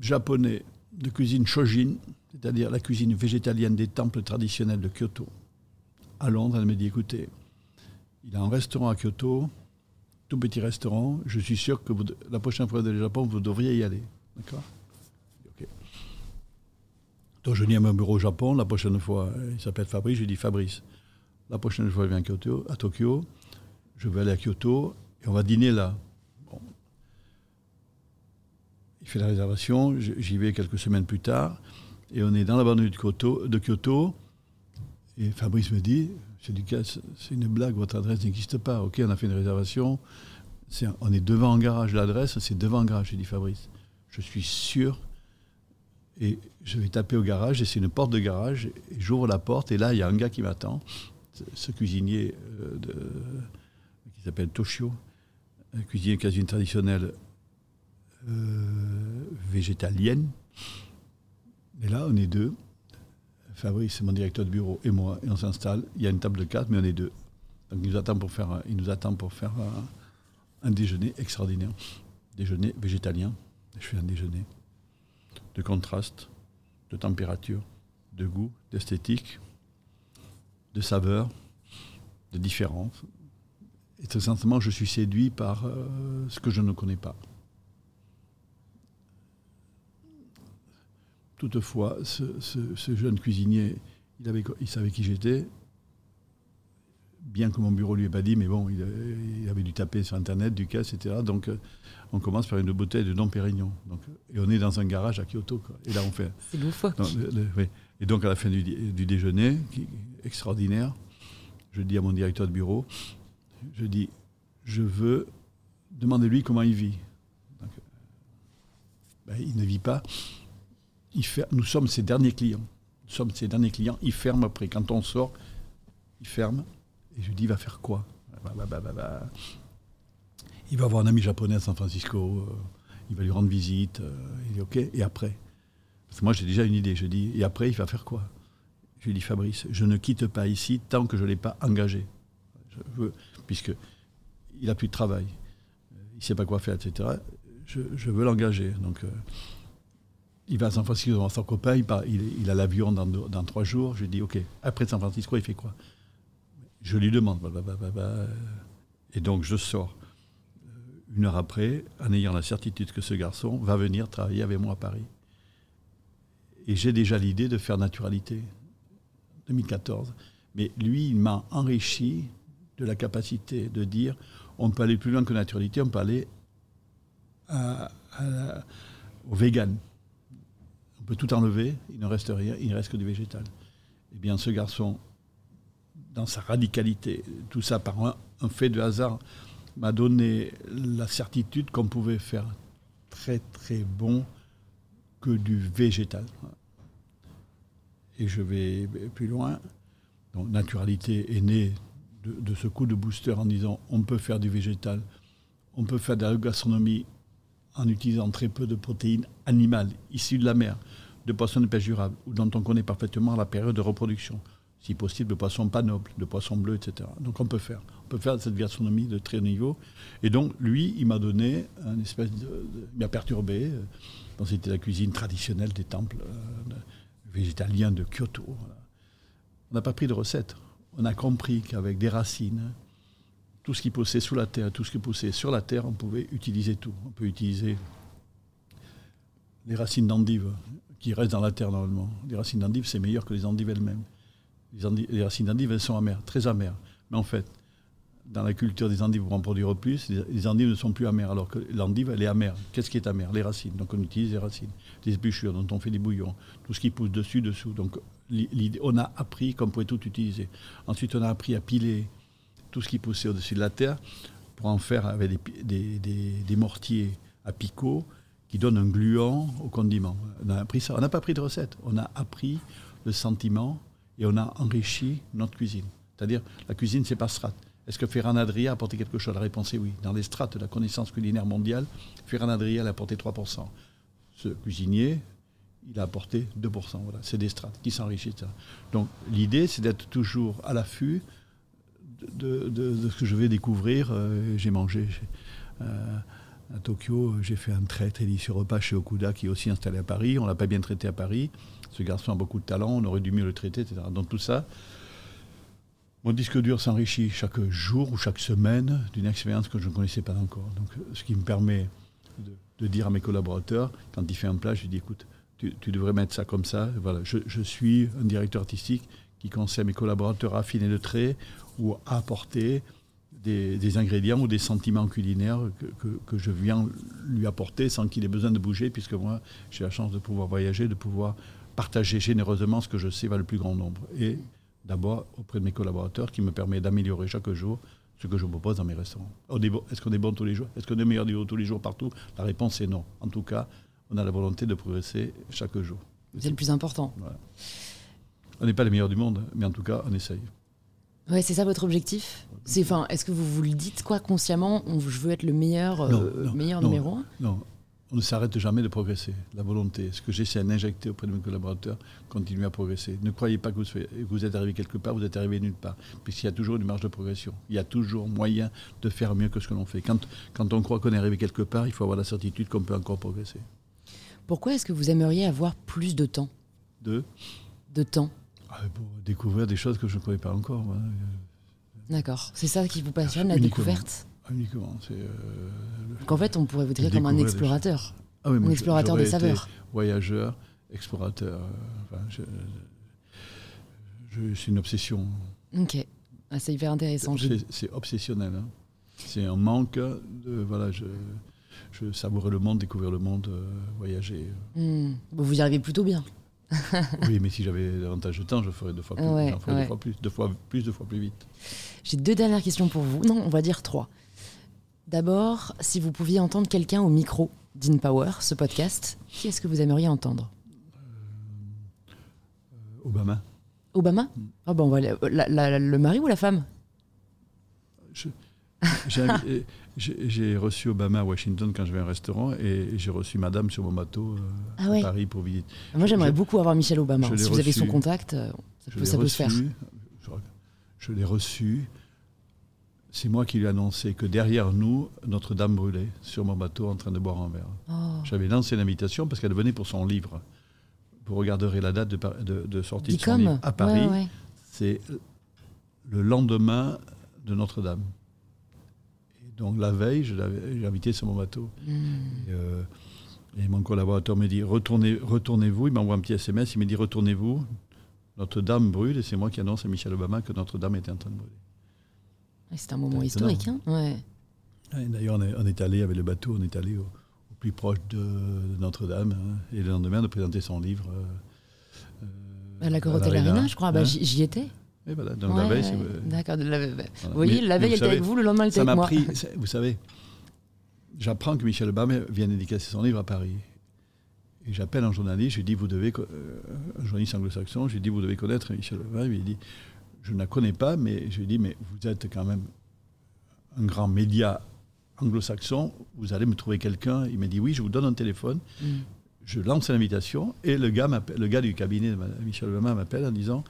japonais de cuisine shojin, c'est-à-dire la cuisine végétalienne des temples traditionnels de Kyoto. À Londres, elle me dit Écoutez, il a un restaurant à Kyoto, tout petit restaurant. Je suis sûr que la prochaine fois que vous allez au Japon, vous devriez y aller. D'accord? Ok. Donc je dis à mon bureau au Japon, la prochaine fois, il s'appelle Fabrice, je dis Fabrice, la prochaine fois, je viens à, Kyoto, à Tokyo, je vais aller à Kyoto et on va dîner là. Bon. il fait la réservation, j'y vais quelques semaines plus tard, et on est dans la banlieue de Kyoto, et Fabrice me dit, c'est c'est une blague, votre adresse n'existe pas. Ok, on a fait une réservation, on est devant un garage, l'adresse, c'est devant un garage, j'ai dit Fabrice. Je suis sûr. Et je vais taper au garage, et c'est une porte de garage, j'ouvre la porte, et là, il y a un gars qui m'attend, ce cuisinier euh, qui s'appelle Toshio, un cuisinier quasi traditionnel euh, végétalienne. Et là, on est deux. Fabrice, mon directeur de bureau, et moi, et on s'installe. Il y a une table de quatre, mais on est deux. Donc il nous attend pour faire, faire un, déjeuner extraordinaire. Déjeuner végétalien. Je fais un déjeuner de contraste, de température, de goût, d'esthétique, de saveur, de différence. Et très simplement, je suis séduit par euh, ce que je ne connais pas. Toutefois, ce, jeune cuisinier, il, avait, il savait qui j'étais, bien que mon bureau lui ait pas dit, mais bon, il, avait dû taper sur Internet, du cas, etc. Donc, euh, on commence par une bouteille de Dom Pérignon. Donc, et on est dans un garage à Kyoto. Et là, on fait. C'est loufoque. Et donc, à la fin du, déjeuner, qui, extraordinaire, je dis à mon directeur de bureau, je dis, je veux demander lui comment il vit. Ben, il ne vit pas nous sommes ses derniers clients. Nous sommes ses derniers clients. Il ferme après. Quand on sort, il ferme. Et je lui dis, il va faire quoi? Bah, bah, bah, Il va voir un ami japonais à San Francisco. Euh, il va lui rendre visite. Euh, il dit, OK. Et après? Parce que moi, j'ai déjà une idée. Je dis, et après, il va faire quoi? Je lui dis, Fabrice, je ne quitte pas ici tant que je ne l'ai pas engagé. Je puisque il n'a plus de travail. Il ne sait pas quoi faire, etc. Je, veux l'engager. Donc, euh, il va à San Francisco devant son copain, il, a l'avion dans, trois jours. Je lui dis, OK, après San Francisco, il fait quoi? Je lui demande. Et donc, je sors euh, une heure après, en ayant la certitude que ce garçon va venir travailler avec moi à Paris. Et j'ai déjà l'idée de faire naturalité, 2014. Mais lui, il m'a enrichi de la capacité de dire on peut aller plus loin que naturalité, on peut aller au vegan peut tout enlever, il ne reste rien, il ne reste que du végétal. Eh bien, ce garçon, dans sa radicalité, tout ça par un, fait de hasard, m'a donné la certitude qu'on pouvait faire très très bon que du végétal. Et je vais plus loin. Donc, naturalité est née de, ce coup de booster en disant on peut faire du végétal, on peut faire de la gastronomie en utilisant très peu de protéines animales issues de la mer, de poissons de pêche durable, ou dont on connaît parfaitement la période de reproduction. Si possible, de poissons pas nobles, de poissons bleus, etc. Donc on peut faire. On peut faire cette gastronomie de très haut niveau. Et donc, lui, il m'a donné un espèce de. il m'a perturbé. Euh, c'était la cuisine traditionnelle des temples euh, végétaliens de Kyoto. On n'a pas pris de recette. On a compris qu'avec des racines, tout ce qui poussait sous la terre, tout ce qui poussait sur la terre, on pouvait utiliser tout. On peut utiliser les racines d'endive qui restent dans la terre normalement. Les racines d'endive, c'est meilleur que les endives elles-mêmes. Les, racines d'endive, elles sont amères, très amères. Mais en fait, dans la culture des endives, pour en produire plus, les, endives ne sont plus amères, alors que l'endive, elle est amère. Qu'est-ce qui est amère Les racines. Donc on utilise les racines. Les épluchures, dont on fait des bouillons. Tout ce qui pousse dessus, dessous. Donc on a appris qu'on pouvait tout utiliser. Ensuite, on a appris à piler tout ce qui poussait au-dessus de la terre pour en faire avec des, mortiers à picot qui donnent un gluant au condiment. On n'a pas pris de recette. On a appris le sentiment et on a enrichi notre cuisine. C'est-à-dire, la cuisine, c'est pas strat. Est-ce que Ferran Adria a apporté quelque chose? La réponse est oui. Dans les strates de la connaissance culinaire mondiale, Ferran Adria a apporté 3%. Ce cuisinier, il a apporté 2%. Voilà, c'est des strates qui s'enrichissent. Donc l'idée, c'est d'être toujours à l'affût de, ce que je vais découvrir. Euh, j'ai mangé euh, à Tokyo, j'ai fait un très très délicieux repas chez Okuda qui est aussi installé à Paris. On l'a pas bien traité à Paris. Ce garçon a beaucoup de talent, on aurait dû mieux le traiter, etc. Donc tout ça, mon disque dur s'enrichit chaque jour ou chaque semaine d'une expérience que je ne connaissais pas encore. Donc, ce qui me permet de, dire à mes collaborateurs, quand il fait un plat, je dis écoute, tu, devrais mettre ça comme ça. Voilà, je, suis un directeur artistique qui conseille à mes collaborateurs à affiner le trait ou à apporter des, ingrédients ou des sentiments culinaires que, je viens lui apporter sans qu'il ait besoin de bouger, puisque moi, j'ai la chance de pouvoir voyager, de pouvoir partager généreusement ce que je sais va le plus grand nombre. Et d'abord auprès de mes collaborateurs, qui me permet d'améliorer chaque jour ce que je propose dans mes restaurants. Est-ce qu'on est bon tous les jours? Est-ce qu'on est meilleur tous les jours partout? La réponse est non. En tout cas, on a la volonté de progresser chaque jour. C'est le plus important. On n'est pas les meilleurs du monde, mais en tout cas, on essaye. Ouais, c'est ça votre objectif? C'est, enfin, est-ce que vous vous le dites quoi consciemment Je veux être le meilleur, euh, meilleur numéro un? Non, on ne s'arrête jamais de progresser. La volonté, ce que j'essaie d'injecter auprès de mes collaborateurs, continuer à progresser. Ne croyez pas que vous, vous êtes arrivé quelque part, vous êtes arrivé nulle part, puisqu'il y a toujours une marge de progression. Il y a toujours moyen de faire mieux que ce que l'on fait. Quand, quand on croit qu'on est arrivé quelque part, il faut avoir la certitude qu'on peut encore progresser. Pourquoi est-ce que vous aimeriez avoir plus de temps? De? De temps pour découvrir des choses que je ne connais pas encore. D'accord. C'est ça qui vous passionne, la découverte Uniquement. Euh, Donc en fait, on pourrait vous dire comme un explorateur. Ah un explorateur des saveurs. Voyageur, explorateur. je, c'est une obsession. Ok. Ah, c'est hyper intéressant. C'est obsessionnel. Hein. C'est un manque de. Voilà, je, je savourais le monde, découvrir le monde, euh, voyager. Hmm. Vous y arrivez plutôt bien. Oui, mais si j'avais davantage de temps, je ferais deux fois plus, deux fois plus, deux fois plus, deux fois plus vite. J'ai deux dernières questions pour vous. Non, on va dire trois. D'abord, si vous pouviez entendre quelqu'un au micro d'InPower, ce podcast, qui est-ce que vous aimeriez entendre? Euh, Obama. Obama? Ah bon, Le mari ou la femme? J'ai reçu Obama à Washington quand je vais à un restaurant et j'ai reçu Madame sur mon bateau euh, ah à Paris pour visiter. Moi, j'aimerais beaucoup avoir Michel Obama. Si vous avez son contact, euh, ça, peut, se faire. Je, l'ai reçu. C'est moi qui lui ai annoncé que derrière nous, Notre-Dame brûlait sur mon bateau en train de boire un verre. Oh. J'avais lancé l'invitation parce qu'elle venait pour son livre. Vous regarderez la date de, sortie de son livre à Paris. C'est le lendemain de Notre-Dame. Donc la veille, je l'avais invité sur mon bateau. Hmm. Euh, et, mon collaborateur me dit retournez, retournez-vous. Il m'envoie un petit SMS. Il me dit retournez-vous. Notre-Dame brûle et c'est moi qui annonce à Michel Obama que Notre-Dame était en train de brûler. C'est un moment historique. Hein ouais. D'ailleurs, on, est allé avec le bateau, on est allé au, plus proche de, Notre-Dame. Hein. et le lendemain, de présenter son livre. Euh, à la Corotel Arena, je crois. Bah, hein? J'y étais. Voilà, donc la veille. D'accord. Vous voyez, la veille, elle était avec vous, le lendemain, elle était avec moi. Pris, vous savez, j'apprends que Michel Obama vient d'édicacer son livre à Paris. Et j'appelle un journaliste, je lui dis, vous devez, euh, un journaliste anglo-saxon, je lui dis, vous devez connaître Michel Obama. Il dit, je ne la connais pas, mais je lui dis, mais vous êtes quand même un grand média anglo-saxon, vous allez me trouver quelqu'un. Il m'a dit, oui, je vous donne un téléphone. Mm. Je lance l'invitation et le gars, le gars du cabinet de Michel Obama m'appelle en disant,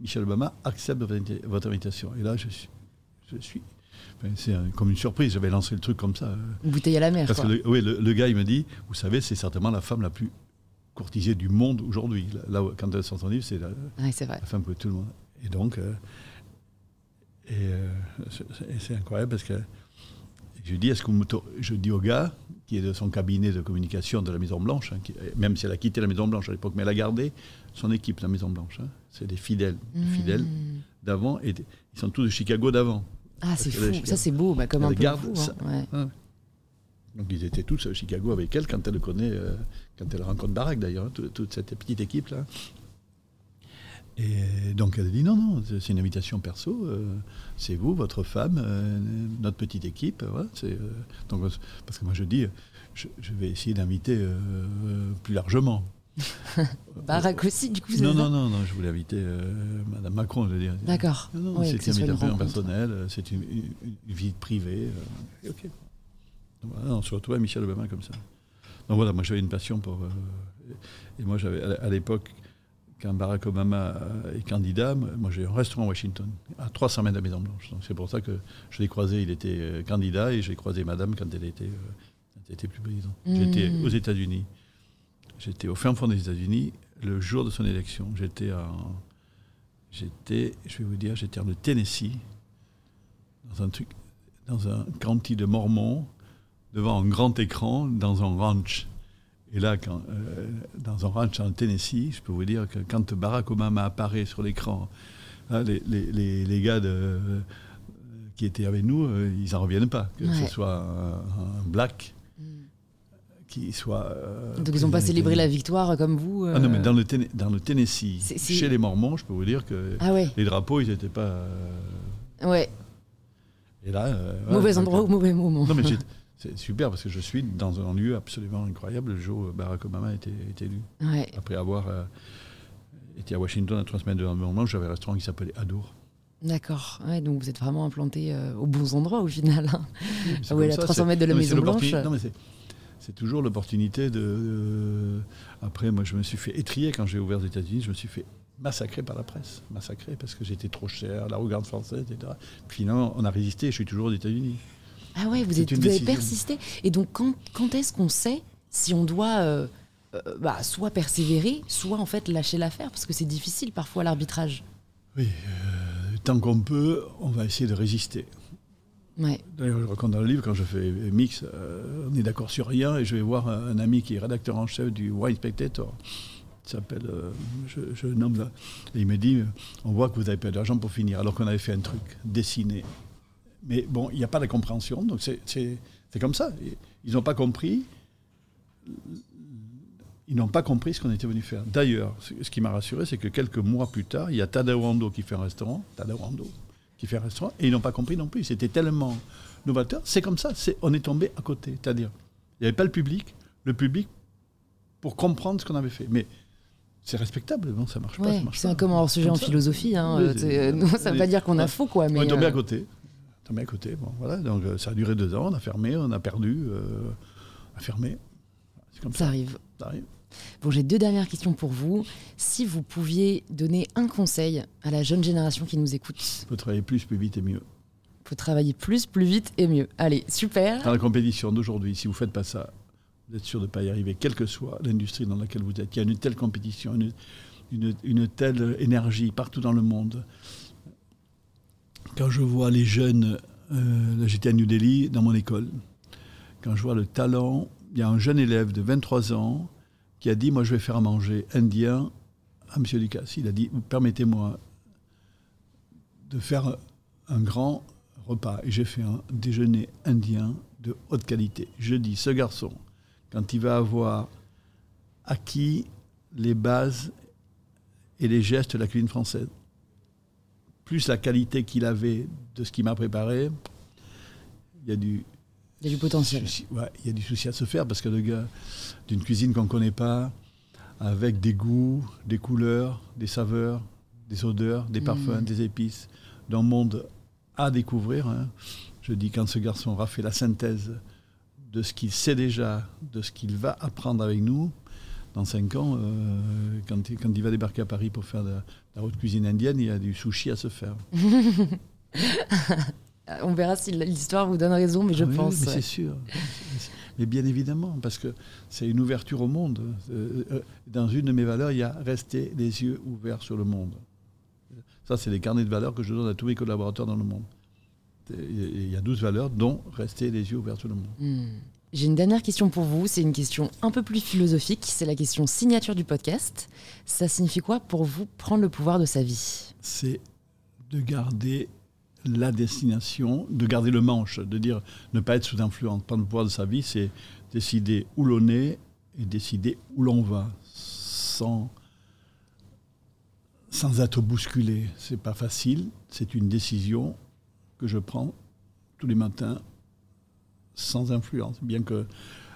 Michel Obama accepte votre invitation. Et là, je suis. Je suis c'est comme une surprise, j'avais lancé le truc comme ça. Une bouteille à la mer. Parce que le, oui, le, gars, il me dit Vous savez, c'est certainement la femme la plus courtisée du monde aujourd'hui. Là, quand elle sort son livre, c'est la, la, femme que tout le monde. Et donc, euh, euh, et, c'est incroyable parce que je dis, est-ce que je dis au gars qui est de son cabinet de communication de la Maison Blanche, hein, même si elle a quitté la Maison Blanche à l'époque, mais elle a gardé son équipe, la Maison Blanche. Hein. C'est des fidèles, des mmh. fidèles d'avant, et ils sont tous de Chicago d'avant. Ah, c'est fou, ça c'est beau, bah, comme un peu hein. Donc ils étaient tous à Chicago avec elle quand elle le connaît, euh, quand elle rencontre Barack d'ailleurs, toute cette petite équipe là. Et donc elle a dit non, non, c'est une invitation perso, euh, c'est vous, votre femme, euh, notre petite équipe. c'est, donc, parce que moi je dis, je, vais essayer d'inviter plus largement. *laughs* Barack aussi, du coup Non, non, non, non, je voulais inviter Madame Macron, je veux dire. D'accord. c'est une invitation personnelle, c'est une, vie privée. ok. on se retrouve à Michel Obama comme ça. Donc voilà, moi j'avais une passion pour. et moi j'avais, à l'époque, quand Barack Obama est candidat, moi j'ai un restaurant à Washington, à 300 mètres de la Maison Blanche. Donc c'est pour ça que je l'ai croisé, il était euh, candidat, et j'ai croisé Madame quand elle était, euh, était plus présidente. J'étais mmh. aux États-Unis. J'étais au fin fond des États-Unis le jour de son élection. J'étais en, j'étais, je vais vous dire, j'étais en Tennessee, dans un truc, dans un county de Mormon, devant un grand écran, dans un ranch. Et là, quand, euh, dans un ranch en Tennessee, je peux vous dire que quand Barack Obama apparaît sur l'écran, hein, les, les, les, gars de, qui étaient avec nous, euh, ils n'en reviennent pas. Que Ouais. ce soit un, un black qui soit. euh, Donc ils n'ont pas célébré la victoire comme vous Ah non, mais dans le, Téné- dans le Tennessee, chez les Mormons, je peux vous dire que Ah ouais, les drapeaux, ils n'étaient pas. ouais. et là. euh, Mauvais endroit au mauvais moment. Non, mais *laughs* c'est super parce que je suis dans un lieu absolument incroyable le jour où Barack Obama a été, été élu. Ouais. Après avoir euh, été à Washington à trois semaines de l'environnement, j'avais un restaurant qui s'appelait Adour. D'accord. Ouais, donc vous êtes vraiment implanté euh, aux bons endroits au final. hein. C'est Ah ouais, à ça, 300 c'est- mètres de la non, Maison Blanche. Non, mais c'est- toujours l'opportunité de. euh, après, moi, je me suis fait étrier quand j'ai ouvert les États-Unis. Je me suis fait massacrer par la presse. Massacrer parce que j'étais trop cher, la regarde française, etc. Puis finalement, on a résisté. Je suis toujours aux États-Unis. Ah ouais, vous, êtes, vous avez persisté. Et donc quand, quand est-ce qu'on sait si on doit euh, euh, bah, soit persévérer, soit en fait lâcher l'affaire? Parce que c'est difficile parfois l'arbitrage. Oui, euh, tant qu'on peut, on va essayer de résister. Ouais. D'ailleurs, je raconte dans le livre, quand je fais mix, on est d'accord sur rien, et je vais voir un, un ami qui est rédacteur en chef du Wine Spectator. Il s'appelle, euh, je, nomme là. Et il me dit, on voit que vous avez pas d'argent pour finir, alors qu'on avait fait un truc, dessiné. Mais bon, il n'y a pas de compréhension, donc c'est- comme ça. Ils n'ont pas compris. Ils n'ont pas compris ce qu'on était venu faire. D'ailleurs, ce qui m'a rassuré, c'est que quelques mois plus tard, il y a Tadao Ando qui fait un restaurant, Tadao Ando, qui fait un restaurant, et ils n'ont pas compris non plus. C'était tellement novateur. C'est comme ça, c'est- on est tombé à côté. C'est-à-dire, il n'y avait pas le public, le public pour comprendre ce qu'on avait fait. Mais c'est respectable, non, ça marche pas. Ouais, c'est un comme hors sujet Comme en ça. philosophie. Hein, Oui, euh, euh, non, ça veut on pas est- dire qu'on a faux, quoi. Mais on est tombé euh, à côté. Tombé à côté. Bon, voilà. Donc euh, ça a duré deux ans. On a fermé, on a perdu, euh, on a fermé. C'est comme ça ça. arrive. ça arrive. Bon, j'ai deux dernières questions pour vous. Si vous pouviez donner un conseil à la jeune génération qui nous écoute, Il faut travailler plus, plus vite et mieux. faut travailler plus, plus vite et mieux. Allez, super. Dans la compétition d'aujourd'hui, si vous ne faites pas ça, vous êtes sûr de ne pas y arriver, quelle que soit l'industrie dans laquelle vous êtes. Il y a une telle compétition, une, une- une telle énergie partout dans le monde. Quand je vois les jeunes, euh, j'étais à New Delhi, dans mon école, quand je vois le talent, il y a un jeune élève de 23 ans qui a dit, moi je vais faire à manger indien à M. Ducasse. Il a dit, permettez-moi de faire un grand repas. Et j'ai fait un déjeuner indien de haute qualité. Je dis, ce garçon, quand il va avoir acquis les bases et les gestes de la cuisine française, plus la qualité qu'il avait de ce qu'il m'a préparé, il y a du, Il y a du potentiel. ouais, il y a du souci à se faire parce que le gars d'une cuisine qu'on ne connaît pas, avec des goûts, des couleurs, des saveurs, des odeurs, des parfums, Mm. des épices, d'un monde à découvrir. hein. Je dis quand ce garçon aura fait la synthèse de ce qu'il sait déjà, de ce qu'il va apprendre avec nous, dans cinq ans, euh, quand, il, quand il va débarquer à Paris pour faire de, la haute cuisine indienne, il y a du sushi à se faire. *laughs* On verra si l'histoire vous donne raison, mais je Ah oui, pense. Mais ouais. c'est sûr. Mais bien évidemment, parce que c'est une ouverture au monde. Euh, euh, Dans une de mes valeurs, il y a rester les yeux ouverts sur le monde. Ça, c'est les carnets de valeurs que je donne à tous mes collaborateurs dans le monde. Il y a 12 valeurs, dont rester les yeux ouverts sur le monde. Hmm. J'ai une dernière question pour vous. C'est une question un peu plus philosophique. C'est la question signature du podcast. Ça signifie quoi pour vous prendre le pouvoir de sa vie? C'est de garder la destination, de garder le manche, de dire ne pas être sous influence. Prendre le pouvoir de sa vie, c'est décider où l'on est et décider où l'on va, sans, sans être bousculé. C'est pas facile, c'est une décision que je prends tous les matins sans influence. Bien que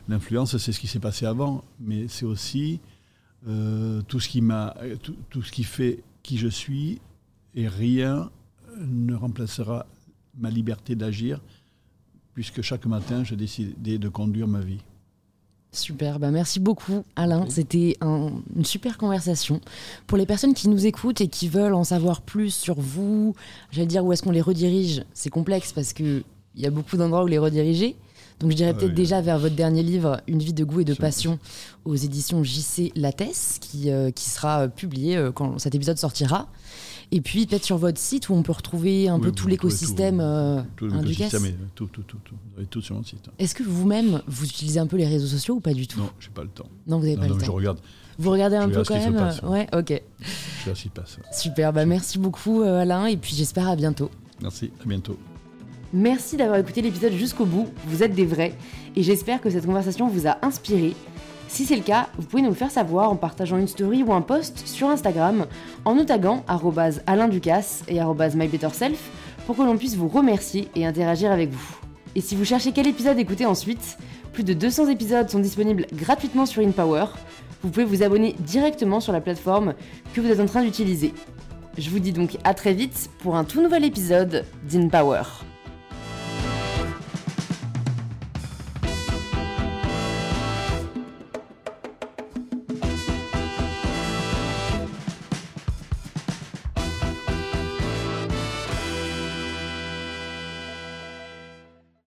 l'influence, c'est ce qui s'est passé avant, mais c'est aussi euh, tout, ce qui m'a, tout, tout ce qui fait qui je suis, et rien ne remplacera ma liberté d'agir, puisque chaque matin, j'ai décidé de conduire ma vie. Super, bah merci beaucoup Alain, Oui. c'était un- une super conversation. Pour les personnes qui nous écoutent et qui veulent en savoir plus sur vous, j'allais dire où est-ce qu'on les redirige, c'est complexe parce qu'il y a beaucoup d'endroits où les rediriger. Donc je dirais Ah peut-être oui. déjà vers votre dernier livre, Une vie de goût et de passion, aux éditions JC Lattès, qui, euh, qui sera euh, publié euh, quand cet épisode sortira. Et puis peut-être sur votre site où on peut retrouver un Oui, peu tout l'écosystème tout, euh, Tout l'écosystème, est- tout, tout, tout, tout. Vous avez tout sur mon site. Est-ce que vous-même, vous utilisez un peu les réseaux sociaux ou pas du tout? Non, j'ai pas le temps. Non, vous n'avez pas non, le je temps. regarde, Vous regardez un je peu quand même passe. Ouais, ok. je sais pas ça. Super, bah merci beaucoup Alain et puis j'espère à bientôt. Merci, à bientôt. Merci d'avoir écouté l'épisode jusqu'au bout, vous êtes des vrais, et j'espère que cette conversation vous a inspiré. Si c'est le cas, vous pouvez nous le faire savoir en partageant une story ou un post sur Instagram, en nous taguant Alain Ducasse et mybetterself pour que l'on puisse vous remercier et interagir avec vous. Et si vous cherchez quel épisode écouter ensuite, plus de 200 épisodes sont disponibles gratuitement sur InPower. Vous pouvez vous abonner directement sur la plateforme que vous êtes en train d'utiliser. Je vous dis donc à très vite pour un tout nouvel épisode d'InPower.